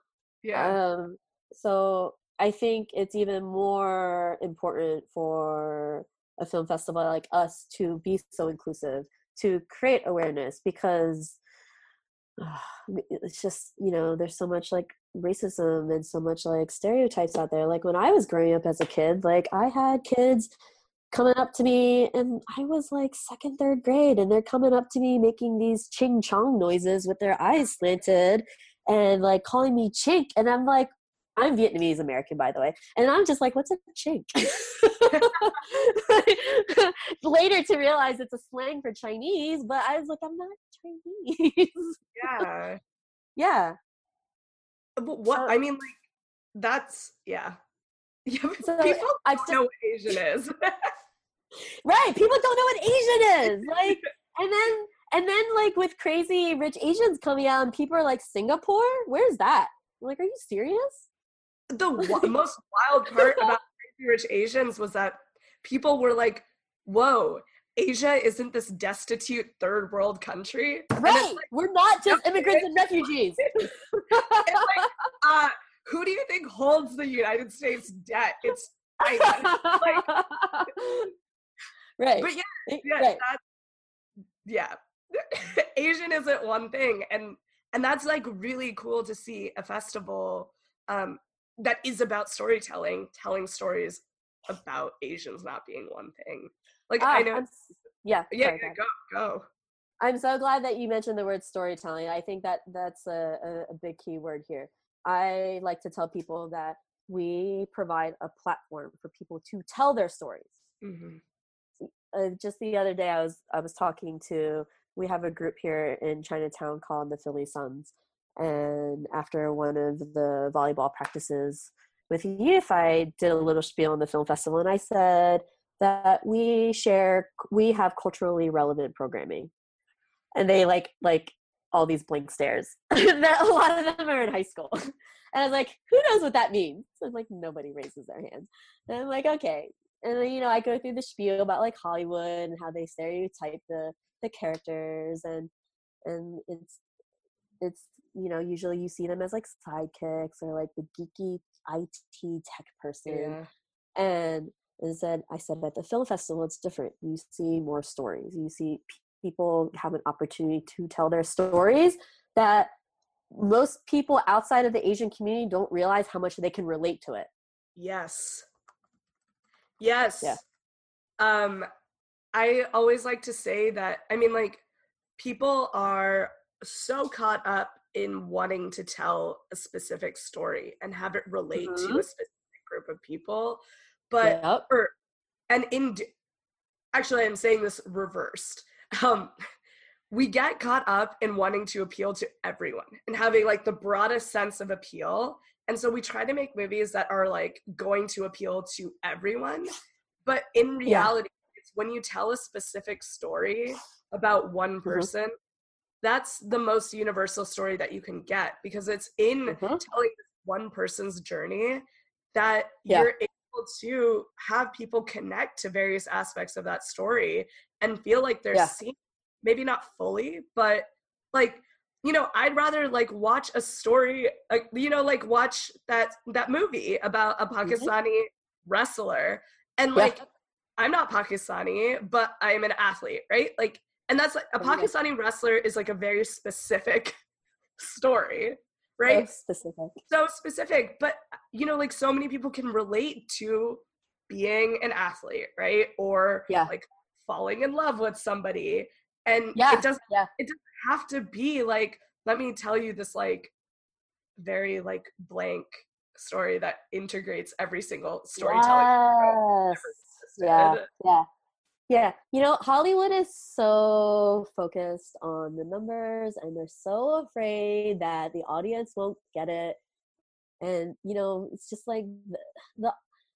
yeah um, so I think it's even more important for a film festival like us to be so inclusive, to create awareness because it's just, you know, there's so much like racism and so much like stereotypes out there. Like when I was growing up as a kid, like I had kids coming up to me and I was like second, third grade and they're coming up to me making these ching chong noises with their eyes slanted and like calling me chink and i'm like i'm vietnamese american by the way and i'm just like what's a chink later to realize it's a slang for chinese but i was like i'm not chinese. Yeah. Yeah. Uh, but what So- i mean like that's yeah. Yeah So, people I don't know what asian is. Right people don't know what asian is like and then and then like with crazy rich asians coming out and people are like singapore? Where's that? I'm like are you serious the w- most wild part about Crazy Rich Asians was that people were like, "Whoa, Asia isn't this destitute third world country." Right like, we're not just immigrants and refugees like, uh, who do you think holds the United States debt? It's China. right. But yeah, eh, yeah, right. yeah. Asian isn't one thing, and and that's like really cool to see a festival um, that is about storytelling, telling stories about Asians not being one thing. Like Ah, I know, I'm yeah. yeah, sorry, yeah, go go I'm so glad that you mentioned the word storytelling. I think that that's a, a, a big key word here. I like to tell people that we provide a platform for people to tell their stories. hmm uh, just the other day I was I was talking to we have a group here in Chinatown called the Philly Suns and after one of the volleyball practices with I did a little spiel on the film festival and I said that we share we have culturally relevant programming. And they like like all these blank stares that a lot of them are in high school. And I was like who knows what that means? So like nobody raises their hands. And I'm like okay. And then you know I go through the spiel about like Hollywood and how they stereotype the the characters and and it's it's you know usually you see them as like sidekicks or like the geeky IT tech person Yeah. and said I said at the film festival it's different you see more stories you see people have an opportunity to tell their stories that most people outside of the Asian community don't realize how much they can relate to it Yes. Yes. Yeah. Um I always like to say that I mean like people are so caught up in wanting to tell a specific story and have it relate to Mhm. a specific group of people. But Yep. or and in actually I'm saying this reversed. Um we get caught up in wanting to appeal to everyone and having like the broadest sense of appeal and so we try to make movies that are like going to appeal to everyone. But in Yeah. reality, it's when you tell a specific story about one Mm-hmm. That's the most universal story that you can get because it's in Mhm. telling one person's journey that Yeah. you're able to have people connect to various aspects of that story and feel like they're Yeah. seen, maybe not fully, but like you know, I'd rather like watch a story, uh, you know, like watch that that movie about a Pakistani wrestler, and Mm-hmm. Yeah. like I'm not Pakistani, but I'm an athlete, right? Like, and that's like a go. Pakistani wrestler is like a very specific story, So right? specific. so specific but you know like so many people can relate to being an athlete right or Yeah. like falling in love with somebody and Yeah, it doesn't yeah. it doesn't have to be like let me tell you this like very like blank story that integrates every single storytelling Yes. Yeah, yeah, yeah. You know, Hollywood is so focused on the numbers, and they're so afraid that the audience won't get it. And you know, it's just like the the,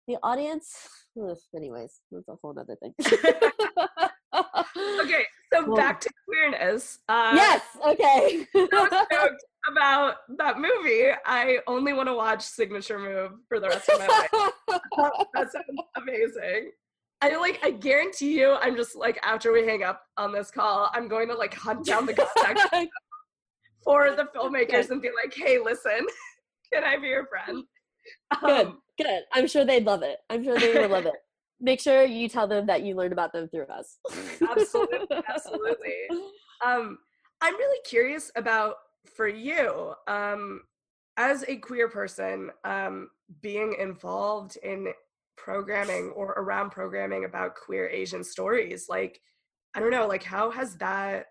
the audience. ugh, anyways, that's a whole other thing. okay so Well- back to queerness uh yes. Okay. about that movie i only want to watch signature move for the rest of my life that sounds amazing. I like I guarantee you I'm just like after we hang up on this call, I'm going to like hunt down the contact for the filmmakers and be like, hey, listen, can I be your friend? Good. Um, Good. I'm sure they'd love it. I'm sure they would love it. Make sure you tell them that you learned about them through us. Absolutely, absolutely. um, I'm really curious about for you, um, as a queer person, um, being involved in programming or around programming about queer Asian stories. Like, I don't know, like how has that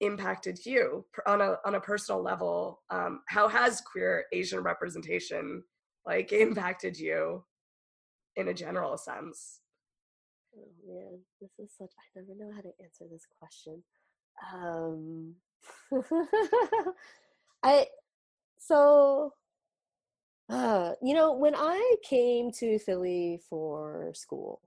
impacted you on a on a personal level? Um, how has queer Asian representation like impacted you in a general sense? Oh man, this is such I never know how to answer this question. Um I so uh you know, when I came to Philly for school,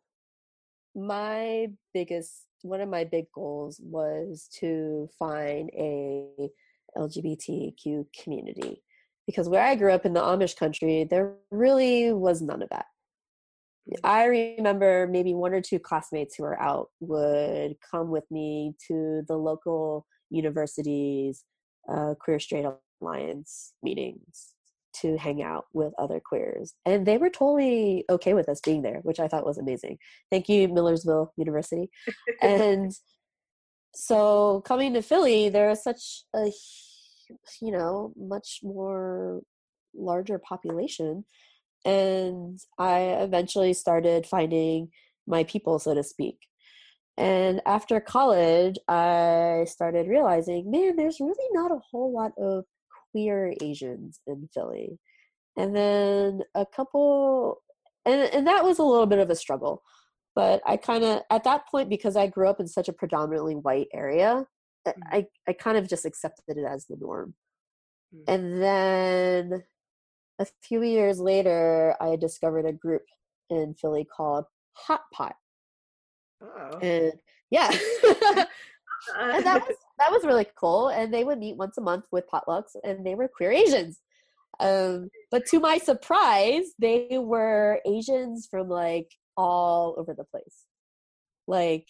my biggest one of my big goals was to find a LGBTQ community because where I grew up in the Amish country, there really was none of that. I remember maybe one or two classmates who were out would come with me to the local university's uh, queer straight alliance meetings to hang out with other queers and they were totally okay with us being there which i thought was amazing. Thank you millersville university. And so coming to philly there is such a you know much more larger population and i eventually started finding my people so to speak. And after college i started realizing man there's really not a whole lot of queer asians in philly and then a couple and, and that was a little bit of a struggle but i kind of at that point because i grew up in such a predominantly white area I- Mhm. i i kind of just accepted it as the norm Mm. and then a few years later i discovered a group in philly called hot pot Oh. and yeah and that was that was really cool and they would meet once a month with potlucks and they were queer asians. Um but to my surprise they were asians from like all over the place. Like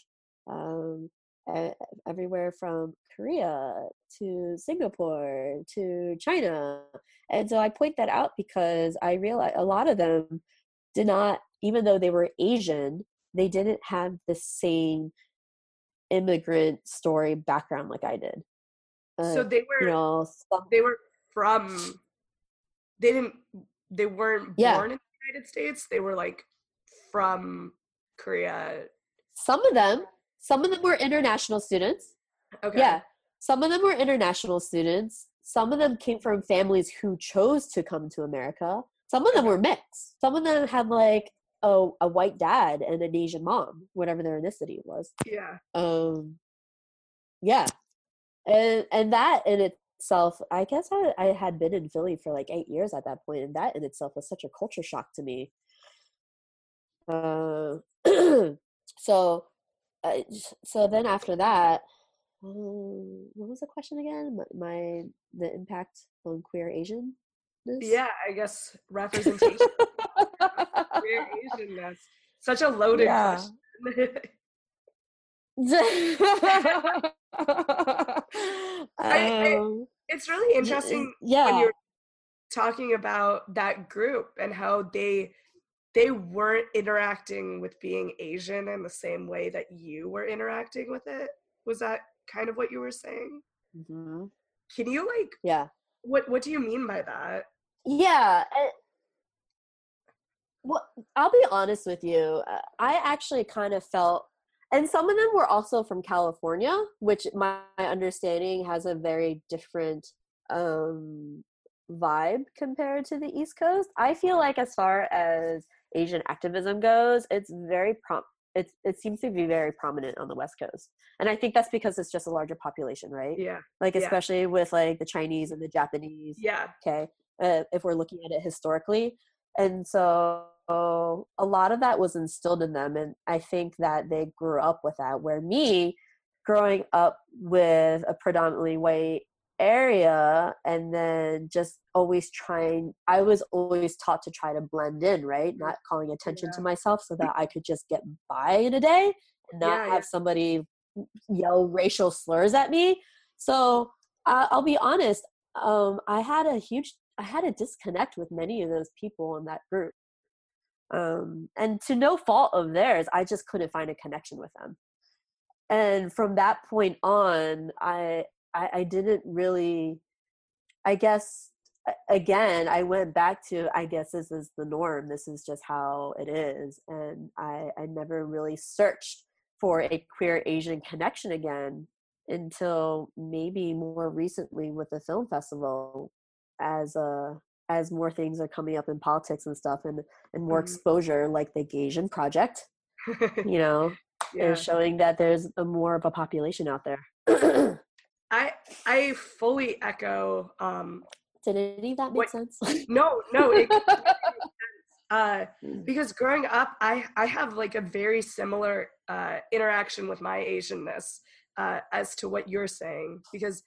um everywhere from korea to singapore to china. And so i point that out because i realize a lot of them did not even though they were asian they didn't have the same immigrant story background like I did. so Uh, they were you know, some, they were from they didn't they weren't Yeah. born in the United States. They were like from Korea. some of them, some of them were international students. Okay. Yeah, some of them were international students. Some of them came from families who chose to come to America. Some of them were mixed. Some of them had like a, a white dad and an Asian mom, whatever their ethnicity was. Yeah. um yeah and and that in itself i guess I, I had been in philly for like eight years at that point and that in itself was such a culture shock to me uh, so uh, so then after that um, what was the question again my, my the impact on queer asian Yeah, I guess representation. queer Asianness? Such a loaded Yeah. question. I- um, it's really interesting yeah. when you're talking about that group and how they they weren't interacting with being Asian in the same way that you were interacting with it. Was that kind of what you were saying? Mhm. Can you like Yeah. what what do you mean by that? Yeah. Well, I'll be honest with you. uh, I actually kind of felt, and some of them were also from California, which my understanding has a very different um, vibe compared to the East Coast. I feel like, as far as Asian activism goes, it's very prom. It's, it seems to be very prominent on the West Coast, and I think that's because it's just a larger population, right? Yeah. Like yeah. especially with like the Chinese and the Japanese Yeah. okay uh, if we're looking at it historically and so a lot of that was instilled in them and i think that they grew up with that where me growing up with a predominantly white area and then just always trying i was always taught to try to blend in right not calling attention to myself so that i could just get by in a day and not Yeah, yeah. have somebody yell racial slurs at me so I- i'll be honest um, I had a huge, I had a disconnect with many of those people in that group. Um, and to no fault of theirs, I just couldn't find a connection with them. And from that point on, I, I, I didn't really, I guess, again, I went back to, I guess this is the norm. This is just how it is. And I, I never really searched for a queer Asian connection again until maybe more recently with the film festival as uh as more things are coming up in politics and stuff and and more Mhm. exposure like the Gaysian project you know yeah. is showing that there's a more of a population out there. I I fully echo um did any of that make What- sense? No no it, uh because growing up i i have like a very similar uh interaction with my asianness uh as to what you're saying because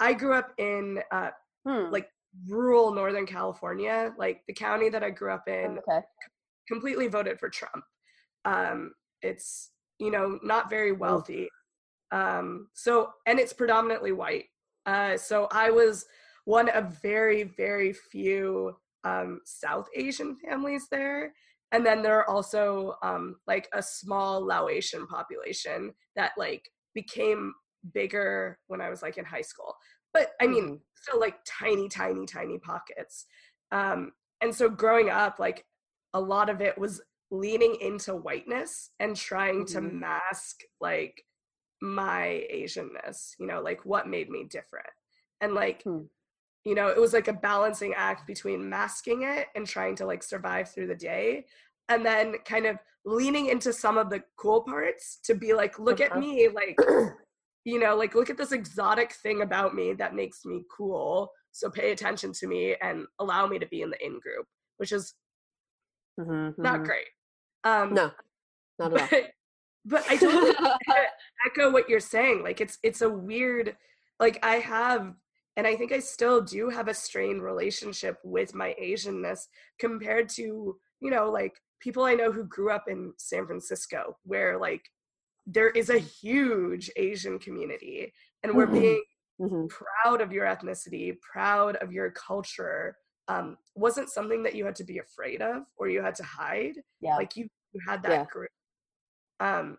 i grew up in uh Hmm, like rural northern california like the county that i grew up in okay. completely voted for trump. Um it's you know not very wealthy. Um so and it's predominantly white. Uh so i was one of very very few um south asian families there. And then there are also um like a small laotian population that like became bigger when i was like in high school but i mean Mhm. still like tiny tiny tiny pockets um and so growing up like a lot of it was leaning into whiteness and trying to Mhm. mask like my asianness you know like what made me different and like Hmm. you know it was like a balancing act between masking it and trying to like survive through the day and then kind of leaning into some of the cool parts to be like look at Uh-huh. me like you know like look at this exotic thing about me that makes me cool. So pay attention to me and allow me to be in the in group which is Mhm, not mhm. great. Um no not at all. but, but i totally echo what you're saying. Like it's it's a weird like i have and i think i still do have a strained relationship with my asianness compared to you know like people i know who grew up in san francisco where like there is a huge asian community and we're Mhm. being Mhm. proud of your ethnicity proud of your culture um, wasn't something that you had to be afraid of or you had to hide yeah like you, you had that Yeah. group um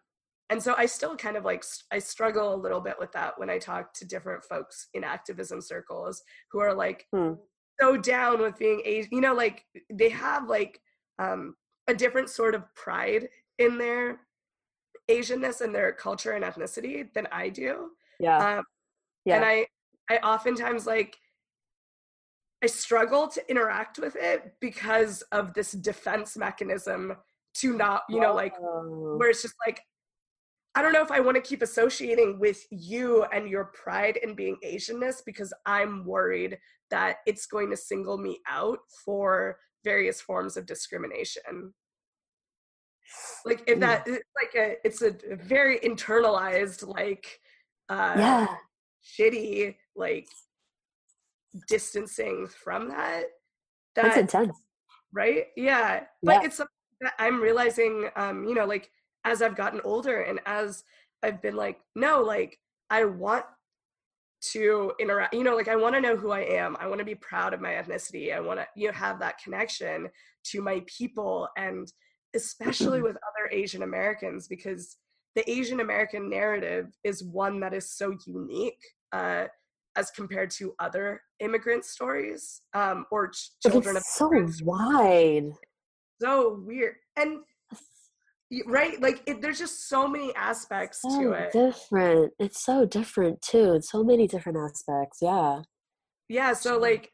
and so i still kind of like I struggle a little bit with that when i talk to different folks in activism circles who are like Hmm. so down with being asian you know like they have like um a different sort of pride in their asianness and their culture and ethnicity than i do. Yeah. Um yeah. And i i oftentimes like i struggle to interact with it because of this defense mechanism to not you know like where it's just like i don't know if i want to keep associating with you and your pride in being asianness because i'm worried that it's going to single me out for various forms of discrimination like if that it's like a it's a very internalized like uh yeah shitty like distancing from that that's intense right yeah but Yeah. it's something that I'm realizing, um, you know, like as I've gotten older and as I've been like, no, like I want to interact, you know, like I want to know who I am. I want to be proud of my ethnicity. I want to, you know, have that connection to my people and especially with other Asian Americans because the Asian American narrative is one that is so unique uh, as compared to other immigrant stories um, or ch- children of so wide, so weird, and right, like it, there's just so many aspects so to it. Different. It's so different too. It's so many different aspects. Yeah. Yeah. So like,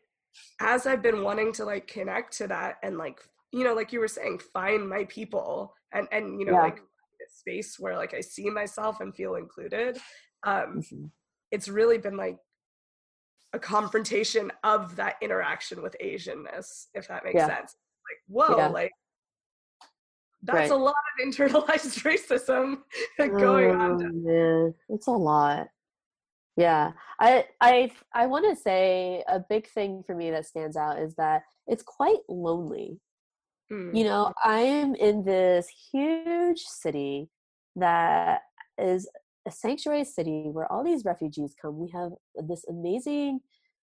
as I've been wanting to like connect to that and like you know, like you were saying, find my people and and you know, yeah. like space where like I see myself and feel included. Um, mm-hmm. It's really been like a confrontation of that interaction with Asianness, if that makes yeah. sense. Like, whoa, yeah. like that's right. a lot of internalized racism going oh, on. Man. It's a lot. Yeah, I I I want to say a big thing for me that stands out is that it's quite lonely Mm. You know, I am in this huge city that is a sanctuary city where all these refugees come. We have this amazing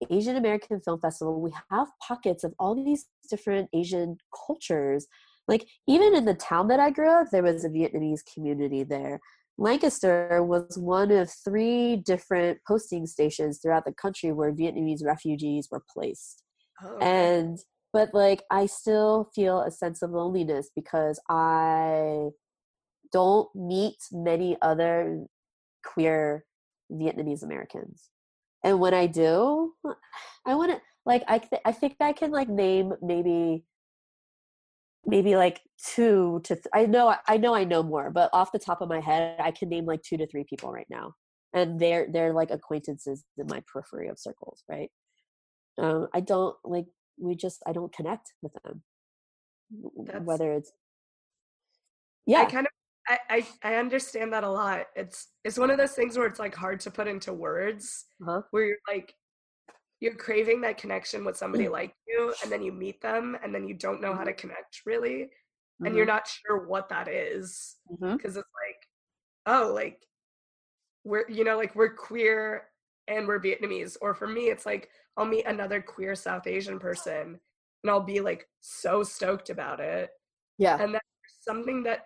Asian American Film Festival. We have pockets of all these different Asian cultures. Like, even in the town that I grew up, there was a Vietnamese community there. Lancaster was one of three different posting stations throughout the country where Vietnamese refugees were placed. Oh, okay. And but like I still feel a sense of loneliness because I don't meet many other queer Vietnamese Americans. And when I do, I want to like I th- I think I can like name maybe maybe like two to th- I know I know I know more, but off the top of my head, I can name like two to three people right now, and they're they're like acquaintances in my periphery of circles, right? Um, I don't like we just i don't connect with them That's, whether it's yeah i kind of I, I, I understand that a lot it's it's one of those things where it's like hard to put into words uh-huh. where you're like you're craving that connection with somebody mm. like you and then you meet them and then you don't know how to mm-hmm. connect really mm-hmm. and you're mm-hmm. not sure what that is because mm-hmm. it's like oh like we're you know like we're queer and we're vietnamese or for me it's like I'll meet another queer South Asian person and I'll be like so stoked about it. Yeah. And that's something that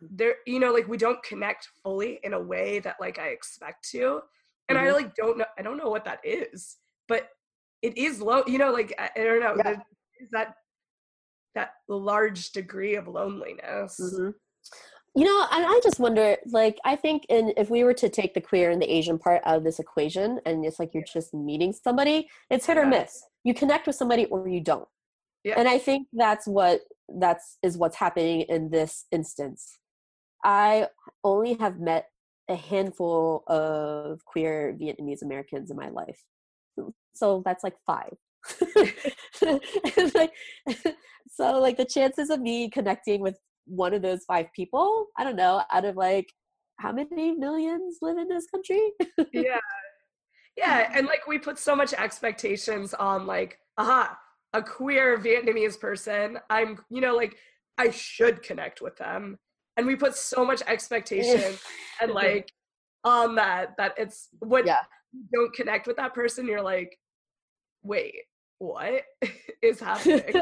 there, you know, like we don't connect fully in a way that like I expect to. And mm-hmm. I like don't know, I don't know what that is, but it is low, you know, like I, I don't know, yeah. is that that large degree of loneliness. Mm-hmm. You know, and I just wonder, like, I think in if we were to take the queer and the Asian part out of this equation, and it's like you're just meeting somebody, it's hit or miss. You connect with somebody or you don't. Yeah. And I think that's what that's is what's happening in this instance. I only have met a handful of queer Vietnamese Americans in my life. So that's like five. like, so like the chances of me connecting with one of those five people i don't know out of like how many millions live in this country? Yeah. Yeah and like we put so much expectations on like aha a queer vietnamese person i'm you know like i should connect with them. And we put so much expectation and like on that that it's when yeah. you don't connect with that person you're like wait what is happening?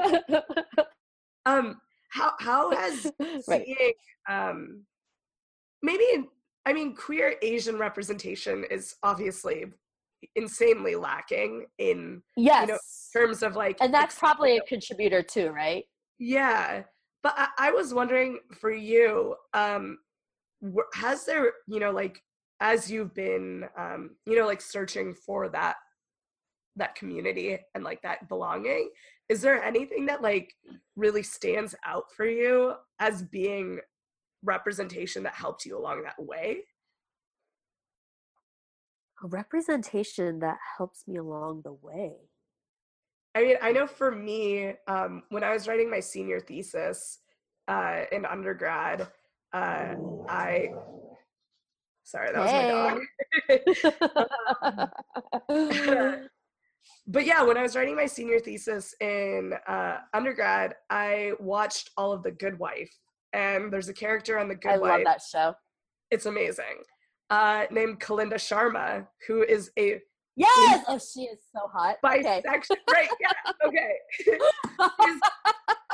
Um how how has right. seeing um maybe I mean queer Asian representation is obviously insanely lacking in yes. you know terms of like and that's probably a contributor too right yeah but I, I was wondering for you um has there you know like as you've been um you know like searching for that that community and like that belonging is there anything that like really stands out for you as being representation that helped you along that way? A representation that helps me along the way. I mean i know for me um, when i was writing my senior thesis uh, in undergrad uh, i sorry that was my dog but yeah, when I was writing my senior thesis in uh, undergrad, I watched all of The Good Wife, and there's a character on The Good I Wife. I love that show. It's amazing. Uh, named Kalinda Sharma, who is a Yes. Oh, she is so hot. Okay. bisexual. Right? Yeah. Okay. She's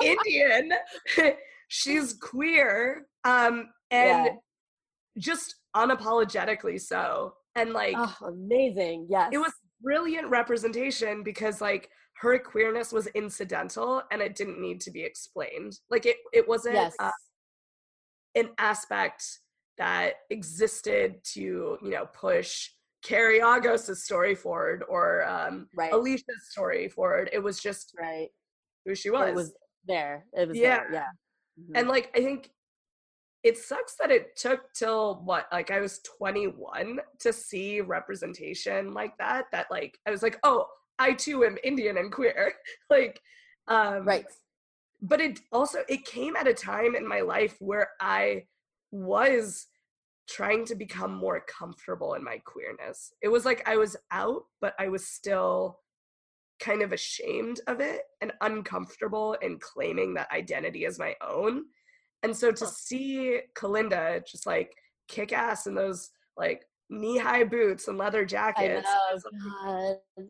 Indian. She's queer. Um, and Yeah. just unapologetically so. And like, Oh, amazing. Yes. it was brilliant representation because like her queerness was incidental and it didn't need to be explained like it it wasn't yes. uh, an aspect that existed to you know push Cary Agos' story forward or um, right. Alicia's story forward it was just Right. who she was, It was there. It was Yeah. there. Yeah. Mhm. and like I think it sucks that it took till what like I was 21 to see representation like that that like I was like oh I too am Indian and queer like um right. but it also it came at a time in my life where I was trying to become more comfortable in my queerness. It was like I was out but I was still kind of ashamed of it and uncomfortable in claiming that identity as my own. And so to see Kalinda just like kick ass in those like knee high boots and leather I jackets, know. I was like,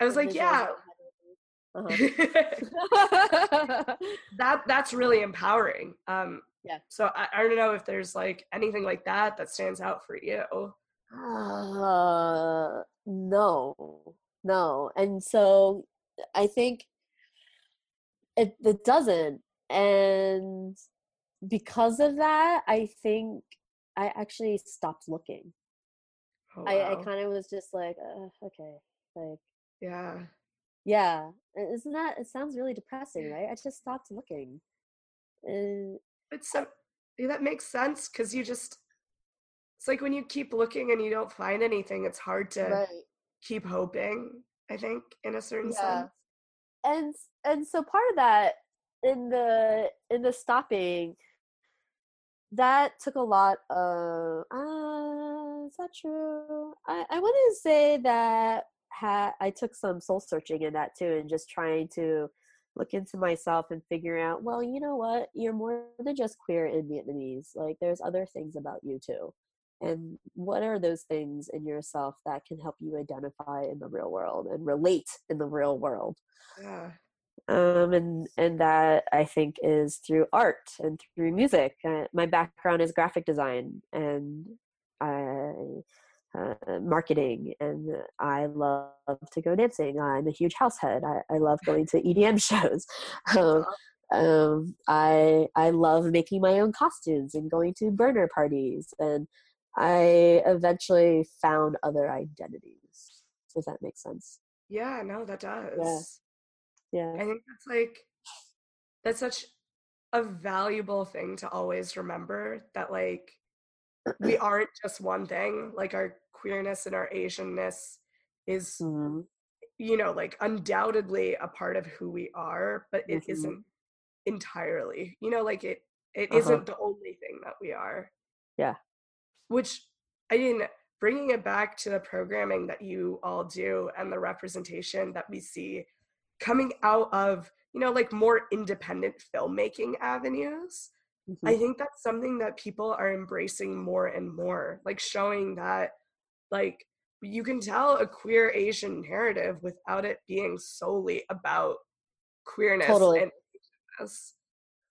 I was like yeah, Uh-huh. that that's really empowering. Um, Yeah. So I, I don't know if there's like anything like that that stands out for you. Uh, no, no. And so I think it, it doesn't. And because of that, I think I actually stopped looking. Oh, I, I kind of was just like, uh, okay, like, yeah. yeah. Isn't that, it sounds really depressing, right? I just stopped looking. And It's so yeah, that makes sense because you just it's like when you keep looking and you don't find anything, it's hard to right. keep hoping. I think in a certain yeah sense. and and so part of that in the in the stopping that took a lot of uh is that true. I i wouldn't say that ha- i took some soul searching in that too and just trying to look into myself and figure out well you know what? You're more than just queer in vietnamese. Like there's other things about you too. And what are those things in yourself that can help you identify in the real world and relate in the real world? Yeah. Um, and and that I think is through art and through music. Uh, my background is graphic design and I, uh, marketing, and I love to go dancing. I'm a huge house head. I, I love going to EDM shows. Um, um, I I love making my own costumes and going to burner parties, and I eventually found other identities. Does that make sense? Yeah, no, that does. Yeah. I think that's like that's such a valuable thing to always remember that like we aren't just one thing. Like our queerness and our Asianness is Mhm. you know like undoubtedly a part of who we are, but it Mhm. not entirely. You know, like it it Uh-huh. not the only thing that we are. Yeah. Which I mean, bringing it back to the programming that you all do and the representation that we see coming out of you know like more independent filmmaking avenues i Mhm. think that's something that people are embracing more and more like showing that like you can tell a queer asian narrative without it being solely about queerness Totally. and Asianness,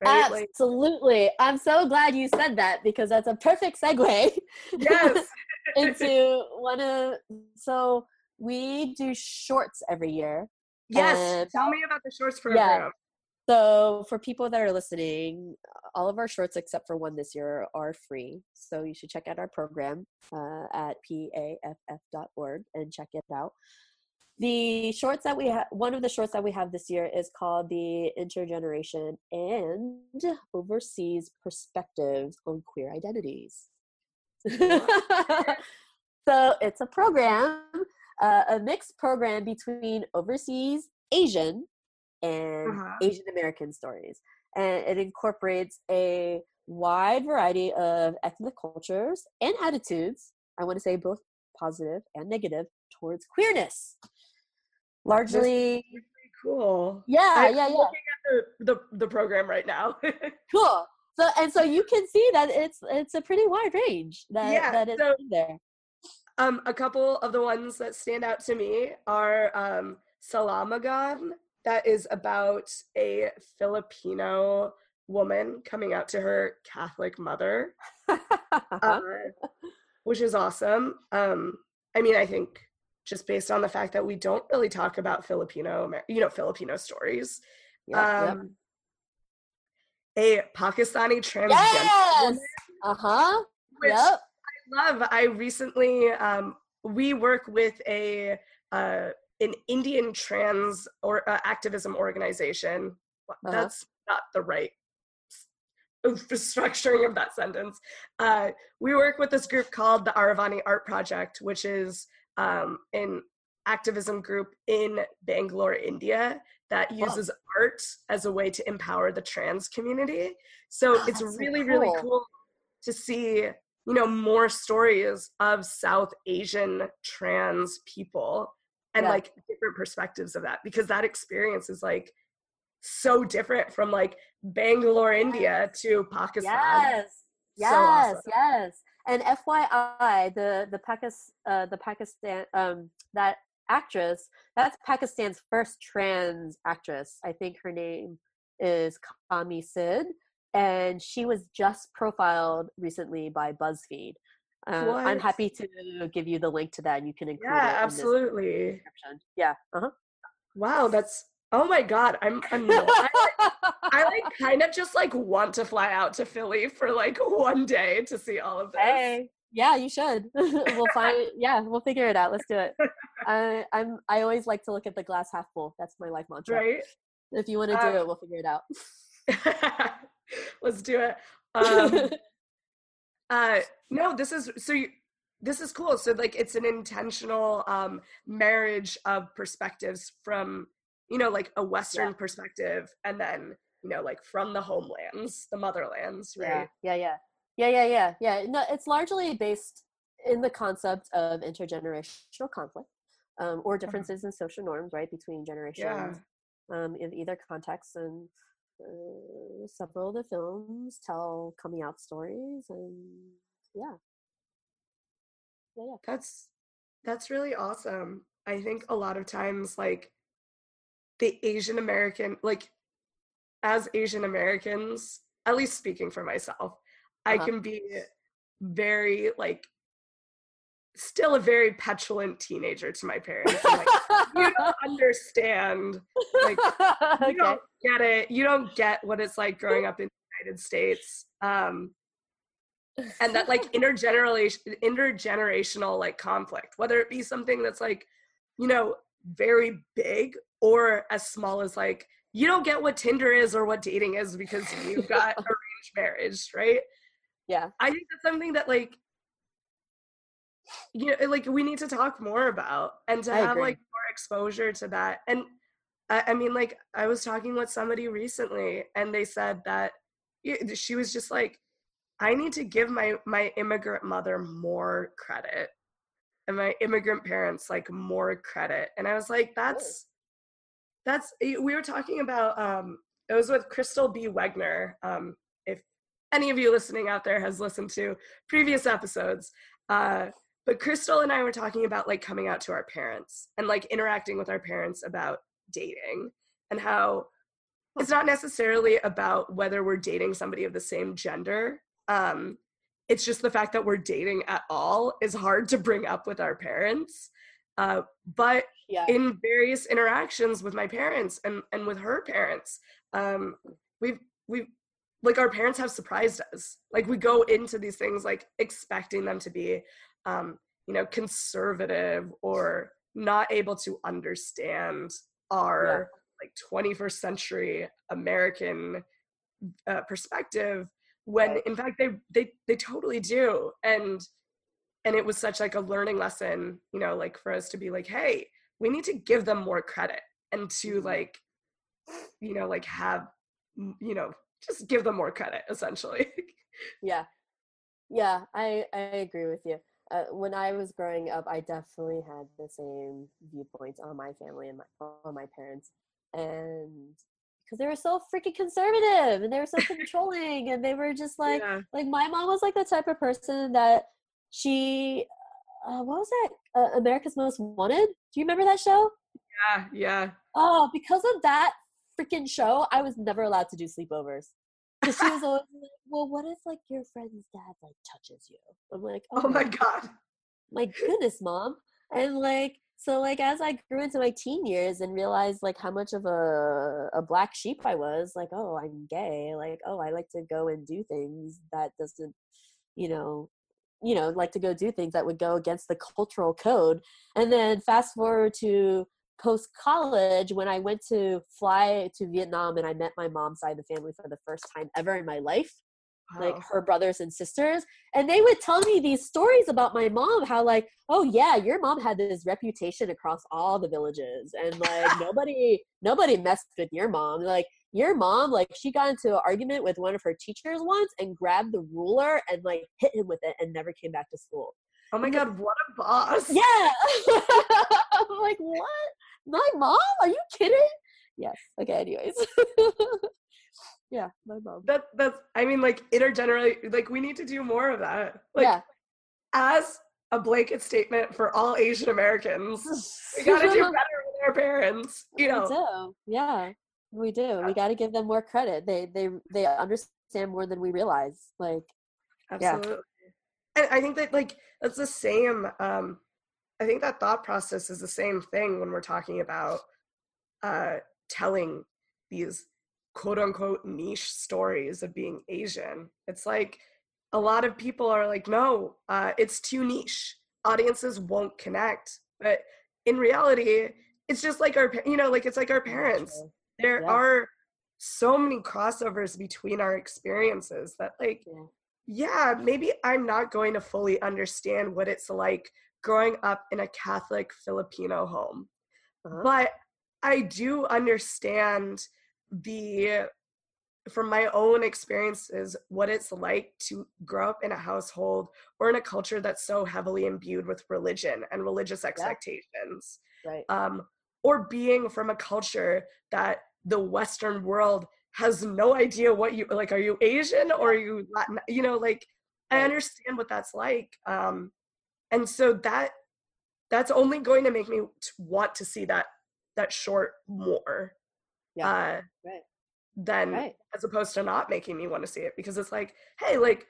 right like Absolutely. I'm so glad you said that because that's a perfect segue yes into one of so we do shorts every year. Yes And- tell me about the shorts program. Yeah. So for people that are listening, all of our shorts except for one this year are free. So you should check out our program uh, at paaff.org and check it out. The shorts that we have, one of the shorts that we have this year is called the Intergeneration and Overseas Perspectives on Queer Identities. so it's a program, uh, a mixed program between overseas Asian and Uh-huh. Asian American stories. And it incorporates a wide variety of ethnic cultures and attitudes. I want to say both positive and negative towards queerness. largely cool. Yeah, I'm yeah, yeah. looking at the, the, the program right now. Cool. So and so you can see that it's it's a pretty wide range that Yeah, that is so- there. Um, a couple of the ones that stand out to me are um, Salamagon, that is about a Filipino woman coming out to her Catholic mother, uh, which is awesome. Um, I mean, I think just based on the fact that we don't really talk about Filipino, you know, Filipino stories. Yep, yep. um, A Pakistani transgender Yes. Uh huh. Yep. Love. I recently um, we work with a uh, an Indian trans or uh, activism organization. Uh-huh. That's not the right structuring of that sentence. Uh, we work with this group called the Aravani Art Project, which is um, an activism group in Bangalore, India, that uses art as a way to empower the trans community. So Oh, it's that's so really, really cool. cool to see you know more stories of south asian trans people and Yeah. like different perspectives of that because that experience is like so different from like bangalore india to pakistan Yes. So Yes. awesome. Yes. And FYI, the the Pakistan uh, the Pakistan um that actress that's Pakistan's first trans actress. I think her name is Kami Sid, and she was just profiled recently by BuzzFeed. Uh, I'm happy to give you the link to that, and you can include yeah it. this absolutely description. Yeah. Uh-huh. wow that's oh my god i'm annoyed I, I like kind of just like want to fly out to philly for like one day to see all of this Hey, yeah, you should. we'll find. Yeah, we'll figure it out. Let's do it. I, I'm. I always like to look at the glass half full. That's my life mantra. right If you want to do Um, it, we'll figure it out. let's do it. Um uh no this is so you, this is cool. So like it's an intentional um marriage of perspectives from you know like a western perspective and then you know like from the homelands the motherlands right? Yeah, yeah, yeah, yeah, yeah, yeah, yeah. No, it's largely based in the concept of intergenerational conflict um, or differences in social norms, right, between generations um, in either context. And uh, several of the films tell coming out stories, and yeah, yeah, yeah. that's that's really awesome i think a lot of times like the asian american like as asian americans at least speaking for myself i Uh-huh. can be very like still a very petulant teenager to my parents. Like, you don't understand. Like you okay. don't get it. You don't get what it's like growing up in the united states. Um and that like intergeneration intergenerational like conflict whether it be something that's like you know very big or as small as like you don't get what tinder is or what dating is because you've got arranged marriage right? Yeah. i think that's something that like you know like we need to talk more about and to I have agree. like more exposure to that and I, I mean like i was talking with somebody recently and they said that she was just like i need to give my my immigrant mother more credit and my immigrant parents like more credit and i was like that's that's we were talking about um it was with crystal b wegner um if any of you listening out there has listened to previous episodes uh but crystal and i were talking about like coming out to our parents and like interacting with our parents about dating and how it's not necessarily about whether we're dating somebody of the same gender um it's just the fact that we're dating at all is hard to bring up with our parents uh but Yeah. in various interactions with my parents and and with her parents um we've we've like our parents have surprised us like we go into these things like expecting them to be um you know conservative or not able to understand our like 21st century american uh, perspective when in fact they they they totally do. And and it was such like a learning lesson you know like for us to be like hey we need to give them more credit and to Mhm. like you know like have you know just give them more credit essentially. Yeah. Yeah i i agree with you uh, when I was growing up, I definitely had the same viewpoints on my family and my on my parents, and because they were so freaking conservative and they were so controlling, and they were just like Yeah. like my mom was like the type of person that she uh, what was that uh, America's Most Wanted? Do you remember that show? Yeah, yeah. Oh, because of that freaking show, I was never allowed to do sleepovers. Because she was always like, "Well, what if like your friend's dad like touches you?" I'm like, Oh my god. my goodness, mom. And like, so like as I grew into my teen years and realized like how much of a a black sheep I was, like, oh, I'm gay. Like, oh, I like to go and do things that doesn't, you know, you know, like to go do things that would go against the cultural code. And then fast forward to post college when I went to fly to Vietnam and I met my mom's side of the family for the first time ever in my life like her brothers and sisters and they would tell me these stories about my mom how like oh yeah your mom had this reputation across all the villages and like nobody nobody messed with your mom. Like your mom like she got into an argument with one of her teachers once and grabbed the ruler and like hit him with it and never came back to school. Oh my god, what a boss. yeah. I'm like what my mom are you kidding yes okay anyways yeah my mom That that's I mean like intergenerally like we need to do more of that. Like yeah as a blanket statement for all Asian Americans. We gotta do better with our parents. You know. We do. Yeah, we do. We got to give them more credit. They they they understand more than we realize. Like, Yeah. Absolutely. And I think that like that's the same um I think that thought process is the same thing when we're talking about uh telling these quote unquote niche stories of being Asian. It's like a lot of people are like, no, uh, it's too niche. Audiences won't connect. But in reality, it's just like our, you know, like it's like our parents. There Yeah. are so many crossovers between our experiences that, like, Yeah. yeah, maybe I'm not going to fully understand what it's like growing up in a Catholic Filipino home, Uh-huh. but I do understand the from my own experiences what it's like to grow up in a household or in a culture that's so heavily imbued with religion and religious expectations right. um, or being from a culture that the western world has no idea what you like are you asian or are you latin you know like i understand what that's like um, and so that that's only going to make me want to see that that short more Yeah. uh, Right. than Right. as opposed to not making me want to see it because it's like hey like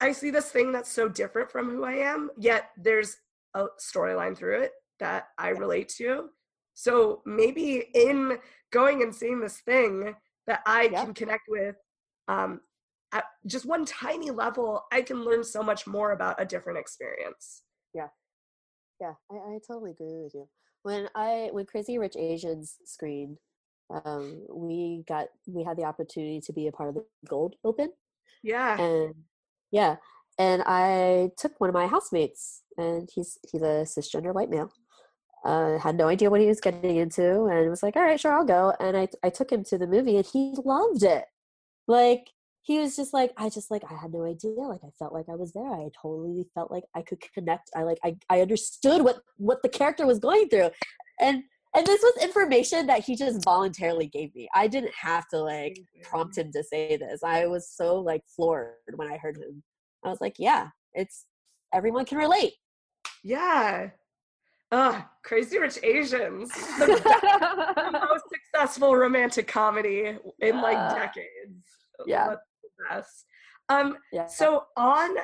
i see this thing that's so different from who i am yet there's a storyline through it that i relate to so maybe in going and seeing this thing that i Yeah. can connect with um at just one tiny level i can learn so much more about a different experience Yeah, I, I totally agree with you. When I when Crazy Rich Asians screened, um, we got we had the opportunity to be a part of the Gold Open, yeah and yeah, and I took one of my housemates, and he's he's a cisgender white male. Uh, had no idea what he was getting into, and was like, "All right, sure, I'll go." And I I took him to the movie, and he loved it. Like he was just like, I just like I had no idea. Like I felt like I was there. I totally felt like I could connect. I like I I understood what what the character was going through, and and this was information that he just voluntarily gave me. I didn't have to like prompt him to say this. I was so like floored when I heard him. I was like, yeah, it's everyone can relate. yeah uh crazy rich asians the best the most successful romantic comedy in like decades. Yeah. Best? Um, yeah. so on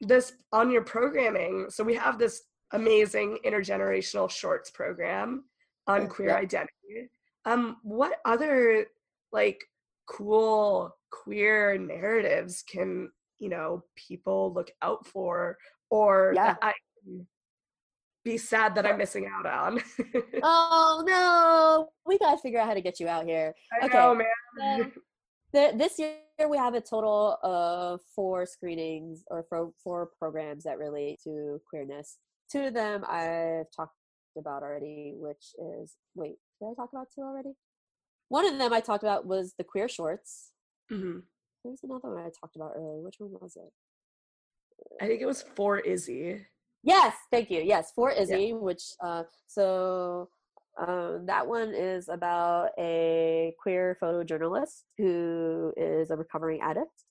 this on your programming, so we have this amazing intergenerational shorts program on queer Yeah. identity. Um, what other like cool queer narratives can you know people look out for or Yeah. I be sad that I'm missing out on? oh no, we gotta figure out how to get you out here. I Okay. know, man. Th- this year we have a total of four screenings or four, four programs that relate to queerness. Two of them I've talked about already, which is wait, did I talk about two already? One of them I talked about was the queer shorts. Mhm. There was another one I talked about earlier. Which one was it? I think it was for Izzy. Yes, thank you. Yes, for Izzy, yeah. which uh, so um, that one is about a queer photojournalist who is a recovering addict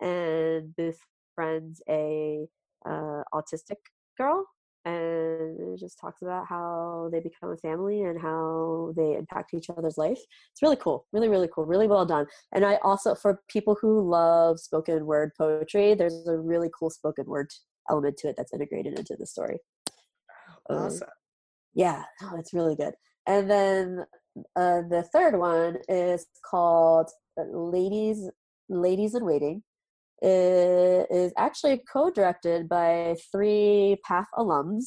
and befriends a uh, autistic girl and it just talks about how they become a family and how they impact each other's life. It's really cool, really, really cool, really well done. And I also, for people who love spoken word poetry, there's a really cool spoken word element to it that's integrated into the story. Awesome. Um, yeah, oh, it's really good. And then uh, the third one is called uh, Leitis Leitis in Waiting. It is actually co-directed by three PAAFF alums,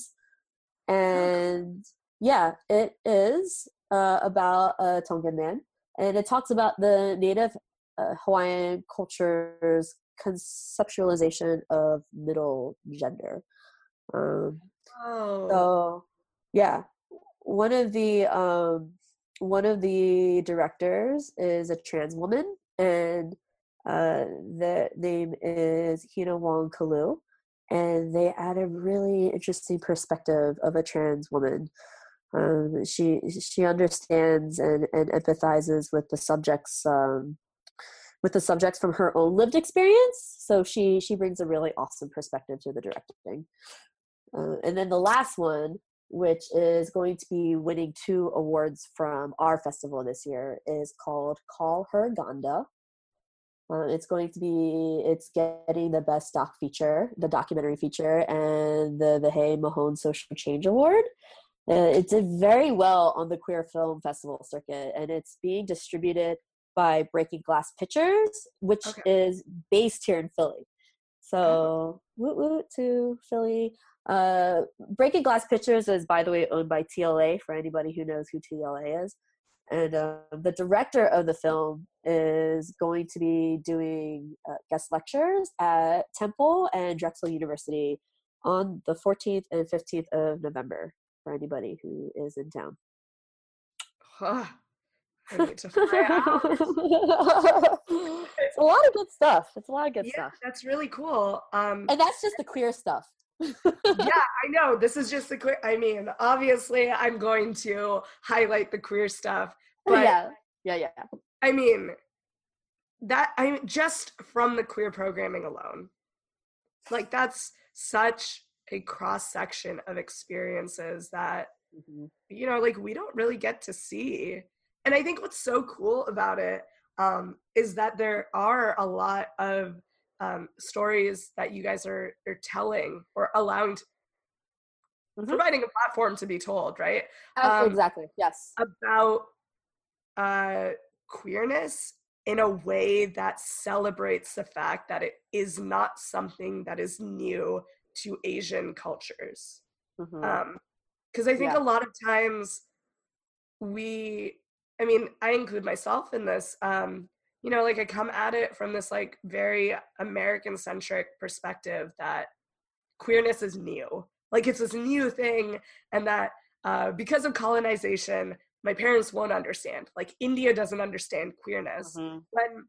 and yeah, it is uh, about a Tongan man, and it talks about the Native uh, Hawaiian culture's conceptualization of middle gender. Um, oh. So yeah, one of the um, one of the directors is a trans woman, and uh, the name is Hina Wong Kalu, and they add a really interesting perspective of a trans woman. Um, she she understands and, and empathizes with the subjects um, with the subjects from her own lived experience. So she she brings a really awesome perspective to the directing. Uh, and then the last one which is going to be winning two awards from our festival this year, is called Call Her Ganda. Uh, it's going to be it's getting the best doc feature, the documentary feature, and the the Hey Mahone Social Change Award. Uh, it did very well on the Queer Film Festival circuit, and it's being distributed by Breaking Glass Pictures, which okay. is based here in Philly. So, woot woot to Philly. Uh, Breaking Glass Pictures is, by the way, owned by TLA for anybody who knows who TLA is. And uh, the director of the film is going to be doing uh, guest lectures at Temple and Drexel University on the 14th and 15th of November for anybody who is in town. Huh. I need to fly out. it's a lot of good stuff. It's a lot of good yeah, stuff. That's really cool. Um, and that's just the queer stuff yeah, I know. This is just the queer. I mean, obviously, I'm going to highlight the queer stuff, but yeah, yeah, yeah. I mean, that I mean, just from the queer programming alone, like that's such a cross section of experiences that mm-hmm. you know, like we don't really get to see. And I think what's so cool about it um, is that there are a lot of um, stories that you guys are, are telling or allowing to, mm-hmm. providing a platform to be told right um, exactly yes about uh, queerness in a way that celebrates the fact that it is not something that is new to asian cultures because mm-hmm. um, i think yeah. a lot of times we i mean i include myself in this um, you know, like I come at it from this like very American centric perspective that queerness is new. Like it's this new thing, and that uh, because of colonization, my parents won't understand. Like India doesn't understand queerness. Mm-hmm. When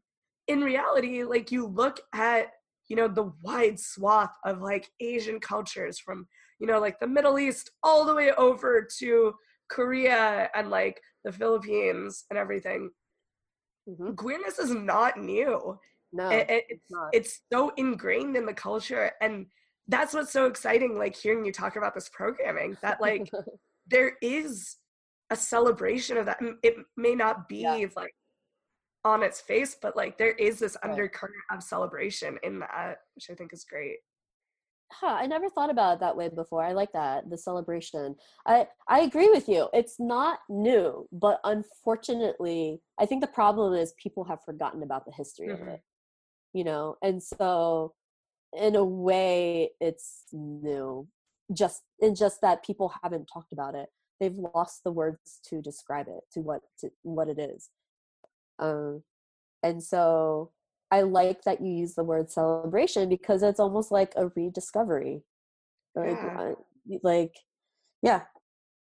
in reality, like you look at, you know, the wide swath of like Asian cultures from, you know, like the Middle East all the way over to Korea and like the Philippines and everything mm-hmm. queerness is not new. No, it, it, it's it's so ingrained in the culture, and that's what's so exciting. Like hearing you talk about this programming, that like there is a celebration of that. It may not be yeah. like on its face, but like there is this right. undercurrent of celebration in that, which I think is great huh, I never thought about it that way before. I like that the celebration. I I agree with you. It's not new, but unfortunately, I think the problem is people have forgotten about the history mm-hmm. of it. You know, and so in a way, it's new. Just in just that people haven't talked about it. They've lost the words to describe it, to what to what it is. Um, and so I like that you use the word celebration because it's almost like a rediscovery. Like, yeah. Like, yeah,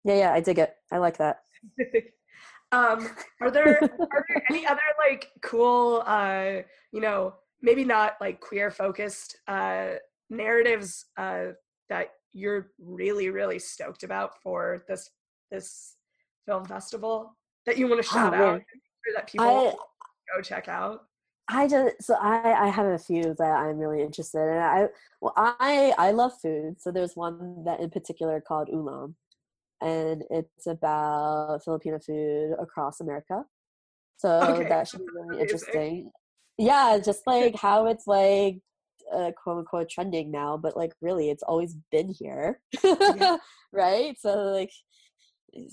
yeah, yeah. I dig it. I like that. um, are there are there any other like cool, uh, you know, maybe not like queer focused uh, narratives uh, that you're really really stoked about for this this film festival that you want to shout Oh, out that people I go check out? I just so I I have a few that I'm really interested in. I well I I love food. So there's one that in particular called Ulam, and it's about Filipino food across America. So Okay, that should be really interesting. Yeah, just like how it's like uh, quote unquote trending now, but like really it's always been here, Yeah. right? So like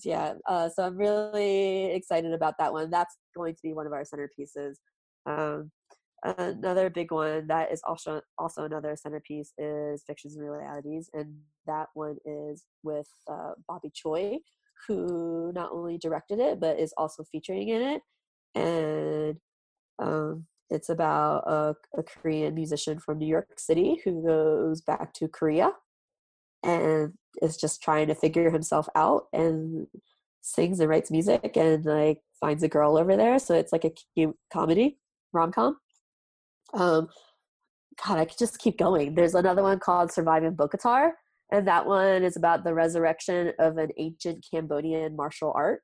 yeah, uh, so I'm really excited about that one. That's going to be one of our centerpieces. Um, another big one that is also also another centerpiece is fictions and realities, and that one is with uh, Bobby Choi, who not only directed it but is also featuring in it, and um, it's about a, a Korean musician from New York City who goes back to Korea and is just trying to figure himself out and sings and writes music and like finds a girl over there. So it's like a cute comedy rom com. Um, God, I could just keep going. There's another one called Surviving Bokator, and that one is about the resurrection of an ancient Cambodian martial art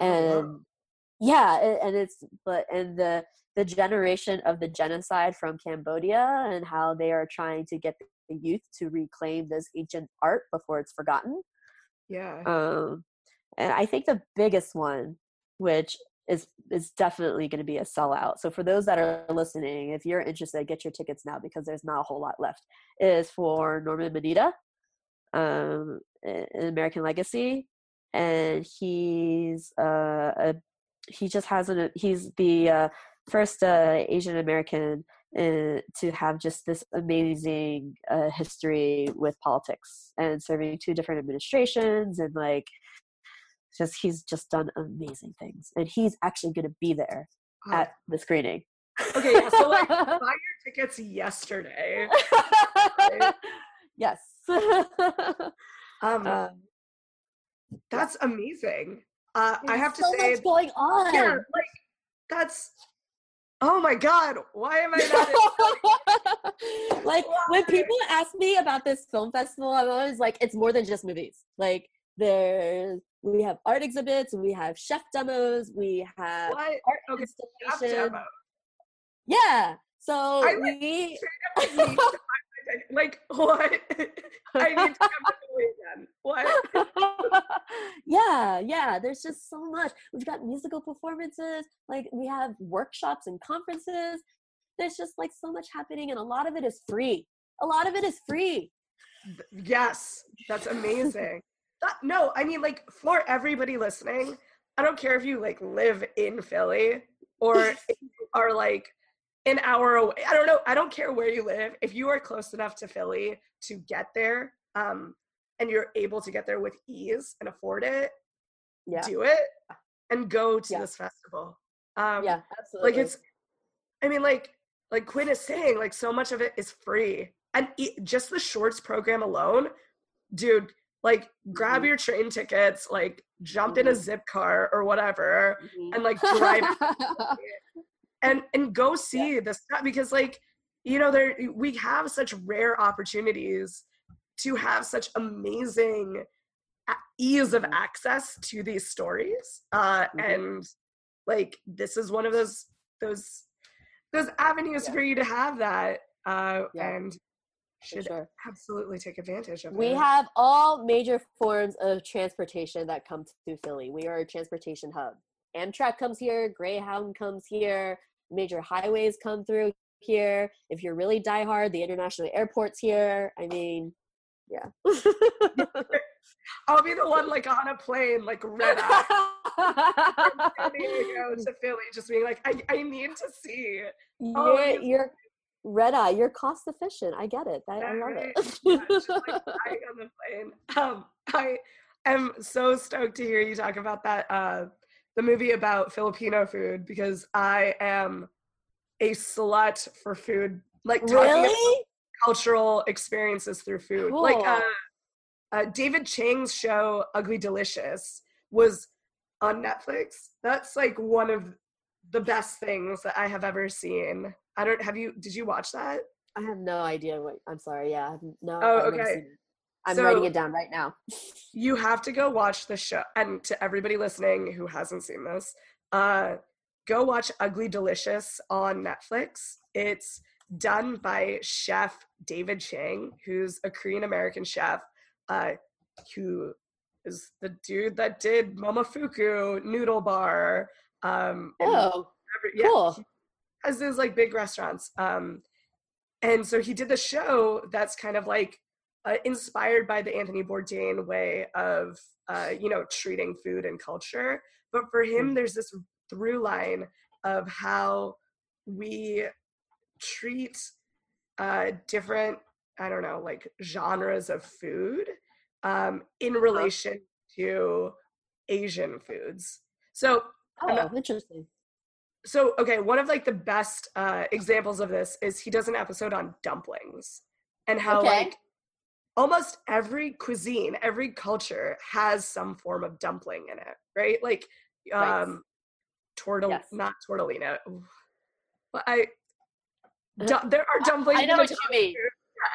Oh, and yeah and it's but and the the generation of the genocide from cambodia and how they are trying to get the youth to reclaim this ancient art before it's forgotten yeah. um and i think the biggest one which is is definitely going to be a sellout. So for those that are listening if you're interested get your tickets now because there's not a whole lot left. Is for norman Mineta um an american legacy and he's uh a, he just has an he's the uh, first uh, asian american uh, to have just this amazing uh, history with politics and serving two different administrations and like just he's just done amazing things and he's actually going to be there Oh. at the screening okay, yeah. So like, buy your tickets yesterday. yes Um, um, that's amazing. Uh, I have to so say, much going on yeah, like that's. Oh my god! Why am I not? like when people ask me about this film festival, I'm always like, it's more than just movies. Like there's we have art exhibits, we have chef demos, we have what? art Okay, installation. Yeah. So we I need to find my ticket. like what? I need to come to again. What? yeah, yeah. There's just so much. We've got musical performances, like we have workshops and conferences. There's just like so much happening, and a lot of it is free. A lot of it is free. Yes, that's amazing. That- no, I mean like for everybody listening, I don't care if you like live in Philly or are like an hour away. I don't know. I don't care where you live. If you are close enough to Philly to get there, um, and you're able to get there with ease and afford it, Yeah. do it and go to Yeah. this festival. Um, yeah, absolutely. like it's i mean like like quinn is saying like so much of it is free and e- just the shorts program alone dude like grab Mhm. your train tickets like jump in a Mhm. zip car or whatever Mhm. and like drive and and go see the stuff because like you know there we have such rare opportunities to have such amazing ease of Mhm. access to these stories uh Mhm. and like this is one of those those those avenues Yeah. for you to have that uh Yeah. and should sure. absolutely take advantage of We it have all major forms of transportation that come to Philly. We are a transportation hub. Amtrak comes here, Greyhound comes here, major highways come through here. If you're really diehard, the international airport's here. I mean, yeah. i'll be the one like on a plane like red eye to Philly, just being like, I, I need to see. Oh, you're, you're red eye. You're cost efficient. I get it. I, I love it. Yeah, just like on the plane. Um, I am so stoked to hear you talk about that. Uh, the movie about Filipino food because I am a slut for food. Like talking really? cultural experiences through food. Like uh, uh, David Chang's show Ugly Delicious was on Netflix. That's like one of the best things that I have ever seen. I don't have you did you watch that? I have no idea what. I'm sorry. Yeah. No. Oh, okay. I'm writing it down right now. you have to go watch the show and to everybody listening who hasn't seen this uh go watch ugly delicious on netflix it's done by chef david chang who's a korean american chef uh who is the dude that did momofuku noodle bar um Oh, every- yeah, cool. He has these like big restaurants um and so he did the show that's kind of like uh, inspired by the Anthony Bourdain way of uh, you know treating food and culture. But for him, there's this through line of how we treat uh, different I don't know like genres of food um, in relation to Asian foods. So Oh, not- interesting. So okay one of like the best uh examples of this is he does an episode on dumplings and how Okay. like almost every cuisine every culture has some form of dumpling in it right like Right. um tortell Yes. not tortellina but i du- there are dumplings Uh, I know in what you mean.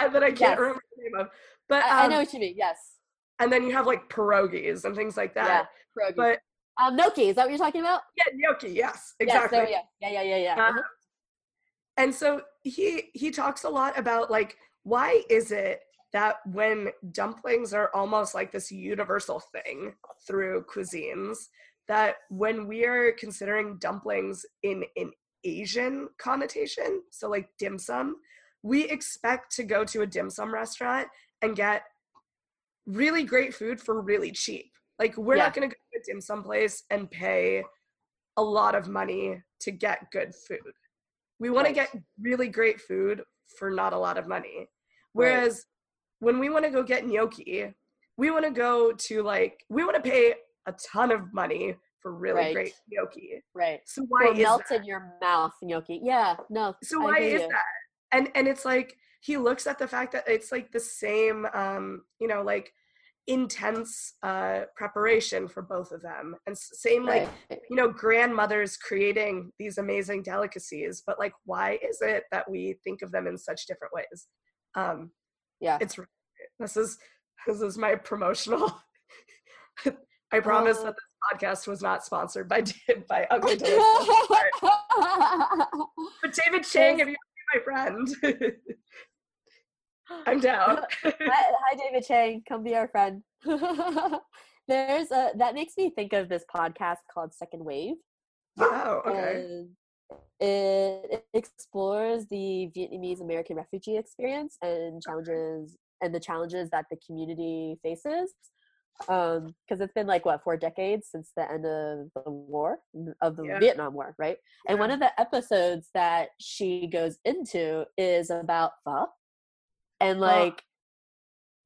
that i can't Yes. remember the name of but I, I um, know what you mean. Yes. and then you have like pierogies and things like Yeah. that Pierogi. but um, gnocchi. Is that what you're talking about? yeah gnocchi yes exactly go. Yeah, yeah, yeah, yeah. Uh, Uh-huh. and so he he talks a lot about like why is it that when dumplings are almost like this universal thing through cuisines that when we are considering dumplings in an asian connotation so like dim sum we expect to go to a dim sum restaurant and get really great food for really cheap like we're Yeah. not going to go to a dim sum place and pay a lot of money to get good food we want to get really great food for not a lot of money. Whereas when we want to go get gnocchi, we want to go to like we want to pay a ton of money for really Right. great gnocchi. Right. So why Or is melt that? in your mouth gnocchi. Yeah. No. So I why is you. that? And and it's like he looks at the fact that it's like the same um, you know, like intense uh preparation for both of them. And same like Right. you know grandmothers creating these amazing delicacies but like why is it that we think of them in such different ways um Yeah. it's this is this is my promotional i promise Uh. that this podcast was not sponsored by by ugly Delicious. but david chang if you want to be my friend i'm down hi, hi, David Chang. Come be our friend. There's a that makes me think of this podcast called Second Wave. oh okay and it explores the Vietnamese American refugee experience and challenges and the challenges that the community faces. Um, because it's been like what four decades since the end of the war of the Yeah. Vietnam War, right? And one of the episodes that she goes into is about pho, and like,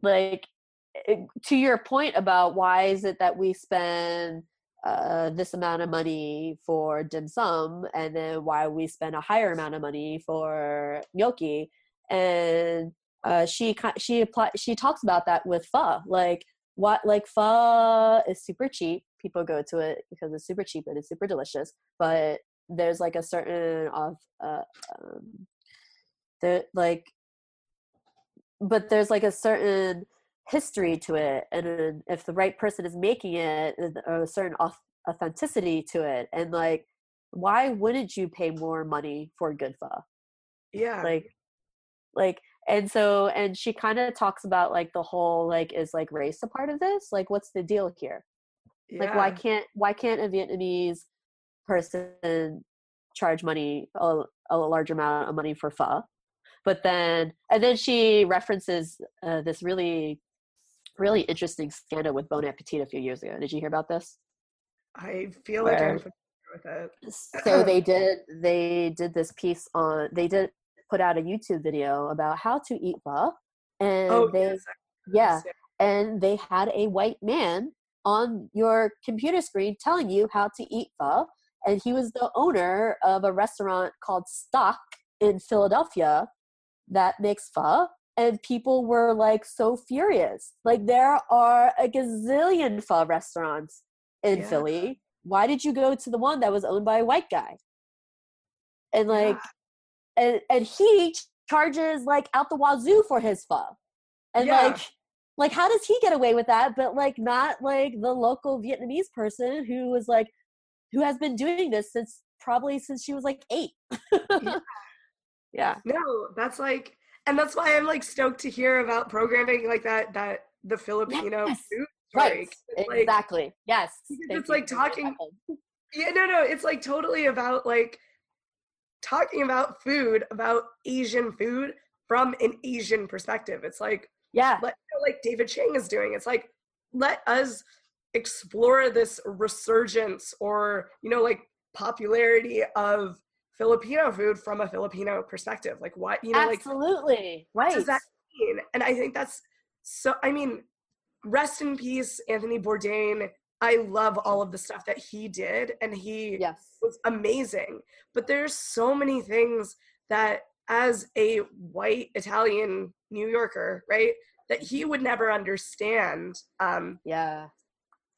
like it- to your point about why is it that we spend uh, this amount of money for dim sum and then why we spend a higher amount of money for gnocchi and uh, she she she talks about that with pho like what like pho is super cheap people go to it because it's super cheap and it's super delicious but there's like a certain of uh, um, there like but there's like a certain history to it and if the right person is making it and a certain authenticity to it and like why wouldn't you pay more money for good pho yeah. Like like and so and she kind of talks about like the whole like is like race a part of this? Like what's the deal here? Like why can't why can't a vietnamese person charge money a, a large amount of money for pho but then and then she references uh, this really really interesting scandal with bon appetit a few years ago. Did you hear about this? I feel like i'm familiar with it. So they did they did this piece on they did put out a youtube video about how to eat pho and oh they yes, yeah. and they had a white man on your computer screen telling you how to eat pho and he was the owner of a restaurant called stock in philadelphia that makes pho and people were like so furious like there are a gazillion pho restaurants in Yeah. philly why did you go to the one that was owned by a white guy and like and and he charges like out the wazoo for his pho. And Yeah. like like how does he get away with that but like not like the local Vietnamese person who was like who has been doing this since probably since she was like 8. yeah. No, that's like, and that's why I'm like stoked to hear about programming like that. That the Filipino Yes. food Right. like- Exactly. yes. It's like talking- yeah, no, no, it's like totally about like talking about food, about Asian food from an Asian perspective. It's like Yeah. let you know, like David Chang is doing. It's like let us explore this resurgence or you know like popularity of Filipino food from a Filipino perspective. Like what you know like Absolutely. what does that mean? And I think that's so. I mean, rest in peace, Anthony Bourdain. I love all of the stuff that he did, and he yes. was amazing. But there's so many things that, as a white Italian New Yorker, right, that he would never understand. Um, Yeah.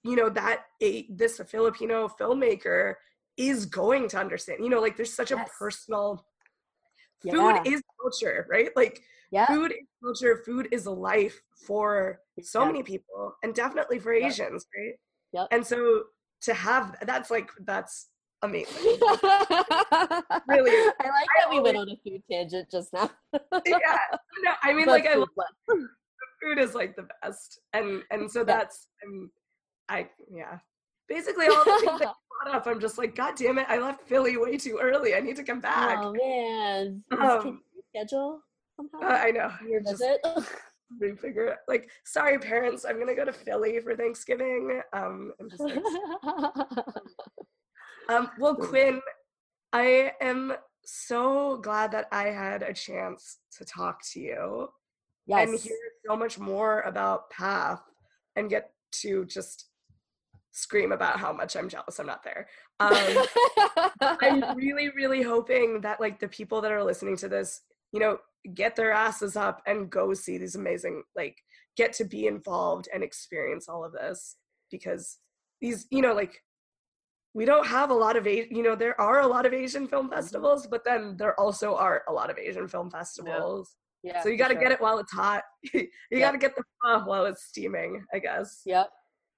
you know that a this Filipino filmmaker is going to understand. You know, like there's such a Yes. personal. Yeah. Food is culture, right? Like Yeah. food is culture food is life for so Yeah. many people and definitely for asians right Yep. and so to have that's like that's amazing really. I like I that we went on a food tangent just now. yeah no i mean But like i food love was- food is like the best and and so that's um, i yeah basically all the things that you brought up i'm just like god damn it i left philly way too early i need to come back Oh man. Um, Can you schedule somehow? Uh, i know your just visit? refigure it like sorry parents i'm gonna go to philly for thanksgiving um i'm just like Um, well, Quinn, I am so glad that I had a chance to talk to you yes. and hear so much more about PAAFF and get to just scream about how much I'm jealous I'm not there. Um, I'm really, really hoping that like the people that are listening to this, you know, get their asses up and go see these amazing, like, get to be involved and experience all of this because these, you know, like we don't have a lot of A- you know there are a lot of asian film festivals but then there also are a lot of asian film festivals yeah, so you got to sure. get it while it's hot you Yep. got to get the pho while it's steaming i guess Yep.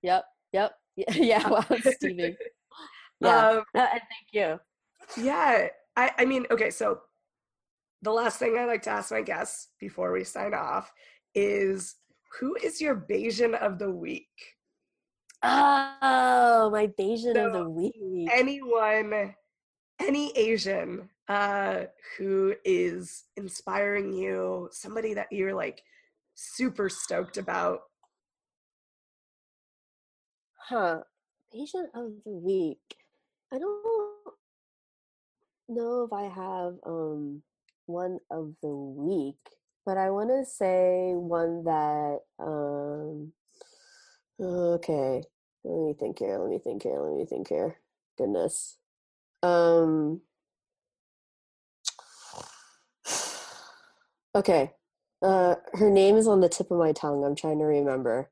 Yep. Yep. Yeah. Wow. It's steaming. Yeah. um, Uh, and thank you. yeah I, I mean okay so the last thing i like to ask my guests before we sign off is who is your bayesian of the week Oh, my Bayesian of the week. anyone any asian uh who is inspiring you somebody that you're like super stoked about Huh. Patient of the week. I don't know if I have um one of the week, but I want to say one that um okay. Let me think here. Let me think here. Let me think here. Goodness. Um Okay. Uh her name is on the tip of my tongue. I'm trying to remember.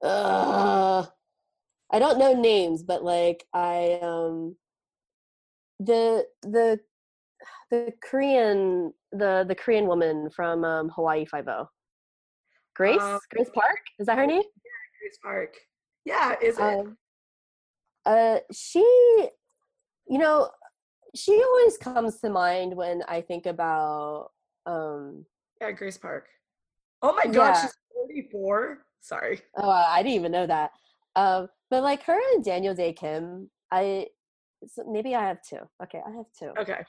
Uh I don't know names, but like I um the the the Korean the the Korean woman from um Hawaii Five O. Grace? Um, Grace Park? Is that her name? Yeah, Grace Park. Yeah, is it? Um, uh she you know, she always comes to mind when I think about um yeah, Grace Park. Oh my god, yeah. she's 44. Sorry. Oh, I didn't even know that. Um, but like her and Daniel Dae Kim, I so maybe I have two. Okay, I have two. Okay.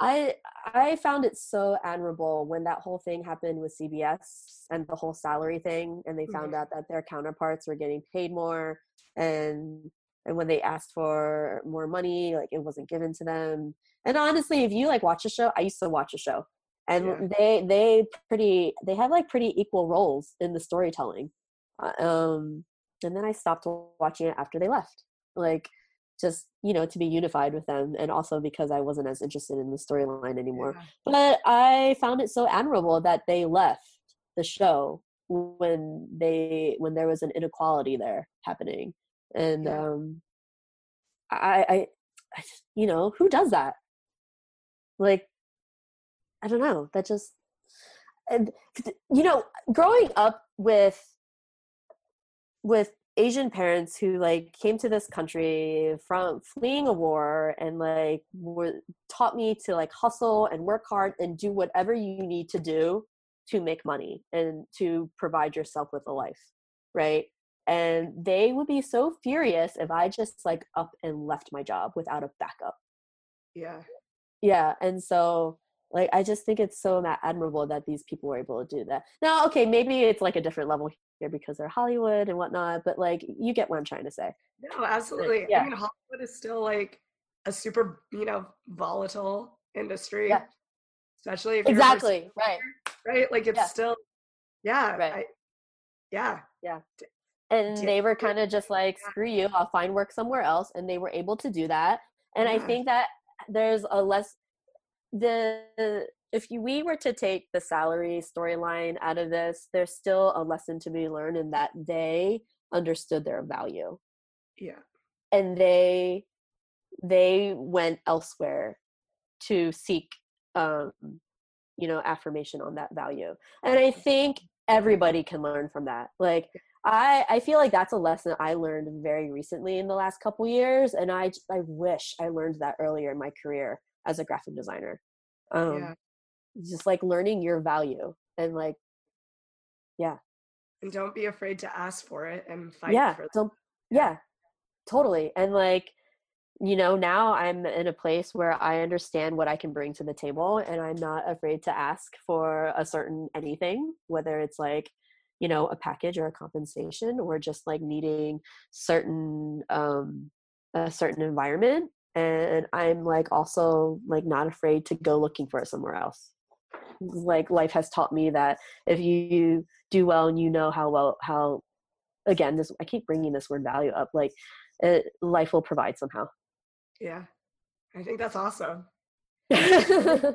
I I found it so admirable when that whole thing happened with CBS and the whole salary thing, and they found out that their counterparts were getting paid more, and and when they asked for more money, like it wasn't given to them. And honestly, if you like watch a show, I used to watch a show, and Yeah. they they pretty they have like pretty equal roles in the storytelling. Uh, Um, and then I stopped watching it after they left, like just you know to be unified with them, and also because I wasn't as interested in the storyline anymore Yeah. but I found it so admirable that they left the show when they when there was an inequality there happening, and Yeah. um, I, I, I, you know, who does that? Like, I don't know. That just and you know, growing up with with Asian parents who like came to this country from fleeing a war and like were taught me to like hustle and work hard and do whatever you need to do to make money and to provide yourself with a life, right? And they would be so furious if I just like up and left my job without a backup. Yeah. Yeah, and so like I just think it's so admirable that these people were able to do that. Now, okay, maybe it's like a different level here because they're Hollywood and whatnot, but like you get what I'm trying to say. No, absolutely. yeah. I mean, Hollywood is still like a super, you know, volatile industry. Yeah. Especially if you're Exactly. Right. right? Like it's Yeah. still, yeah, Right. I, yeah, And Yeah. they were kind of just like, screw you, I'll find work somewhere else. And they were able to do that. And I think that there's a less the if you, we were to take the salary storyline out of this, there's still a lesson to be learned in that they understood their value. yeah, and they they went elsewhere to seek um you know affirmation on that value. And i think everybody can learn from that. Like i i feel like that's a lesson i learned very recently in the last couple years and I I wish i learned that earlier in my career as a graphic designer. Um yeah. Just like learning your value and like yeah. And don't be afraid to ask for it and fight yeah for it. yeah totally and like you know now i'm in a place where i understand what i can bring to the table and i'm not afraid to ask for a certain anything whether it's like you know a package or a compensation or just like needing certain um a certain environment and i'm like also like not afraid to go looking for it somewhere else like life has taught me that if you do well and you know how well how again this i keep bringing this word value up like it, life will provide somehow Yeah, I think that's awesome, so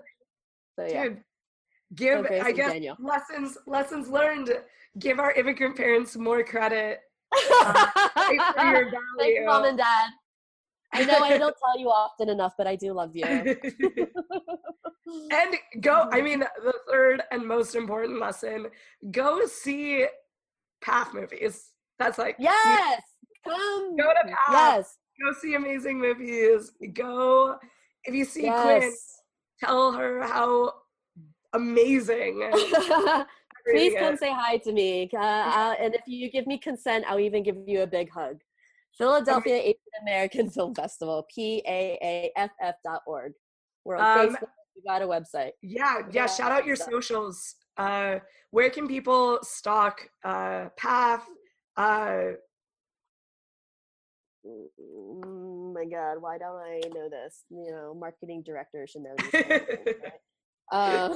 yeah dude. Give I guess Daniel. lessons lessons learned. Give our immigrant parents more credit. Um, Fight for your Thank you, mom and dad i know i don't tell you often enough but i do love you and go i mean the third and most important lesson go see PAAFF movies that's like you yes come Go to PAAFF. yes go see amazing movies go if you see quinn tell her how amazing Please come it. say hi to me. Uh, uh, and if you give me consent, I'll even give you a big hug. Philadelphia Asian American Film Festival, P A A F F dot org. We're on Um, Facebook. We got a website. yeah yeah shout out your stuff. socials uh where can people stalk uh PAAFF uh Mm, my God, why don't I know this? You know, marketing director should know these things, right? Uh,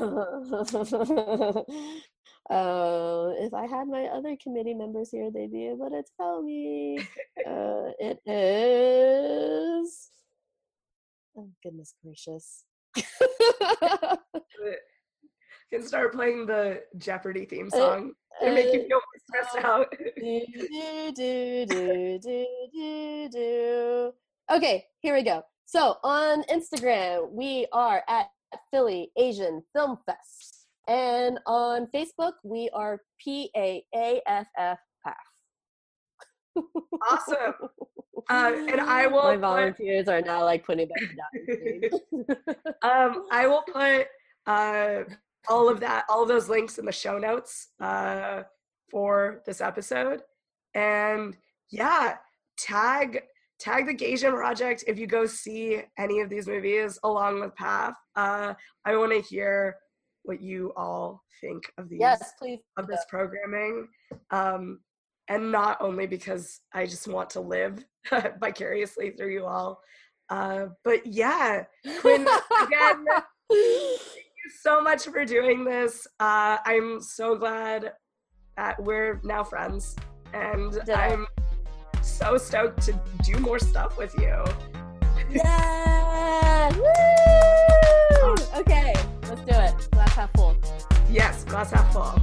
uh, if I had my other committee members here, they'd be able to tell me. Uh, it is. Oh goodness gracious! Can start playing the jeopardy theme Uh, song and make you uh, feel more stressed out do, do, do, do, do, do. Okay, here we go. So on Instagram, we are at Philly Asian Film Fest. And on Facebook, we are P A A F F. Awesome. Uh, and I will My put- volunteers are now like putting back um, I will put uh, all of that, all of those links in the show notes uh, for this episode. And yeah, tag tag the Gaysian Project if you go see any of these movies along with PAAFF. Uh, I want to hear what you all think of these yes, please. of this programming. Um, and not only because I just want to live vicariously through you all, uh, but yeah, Quinn, again, thank you so much for doing this. Uh, I'm so glad that we're now friends, and. I'm so stoked to do more stuff with you. Yeah! Woo! Okay, let's do it. Glass half full. Yes, glass half full.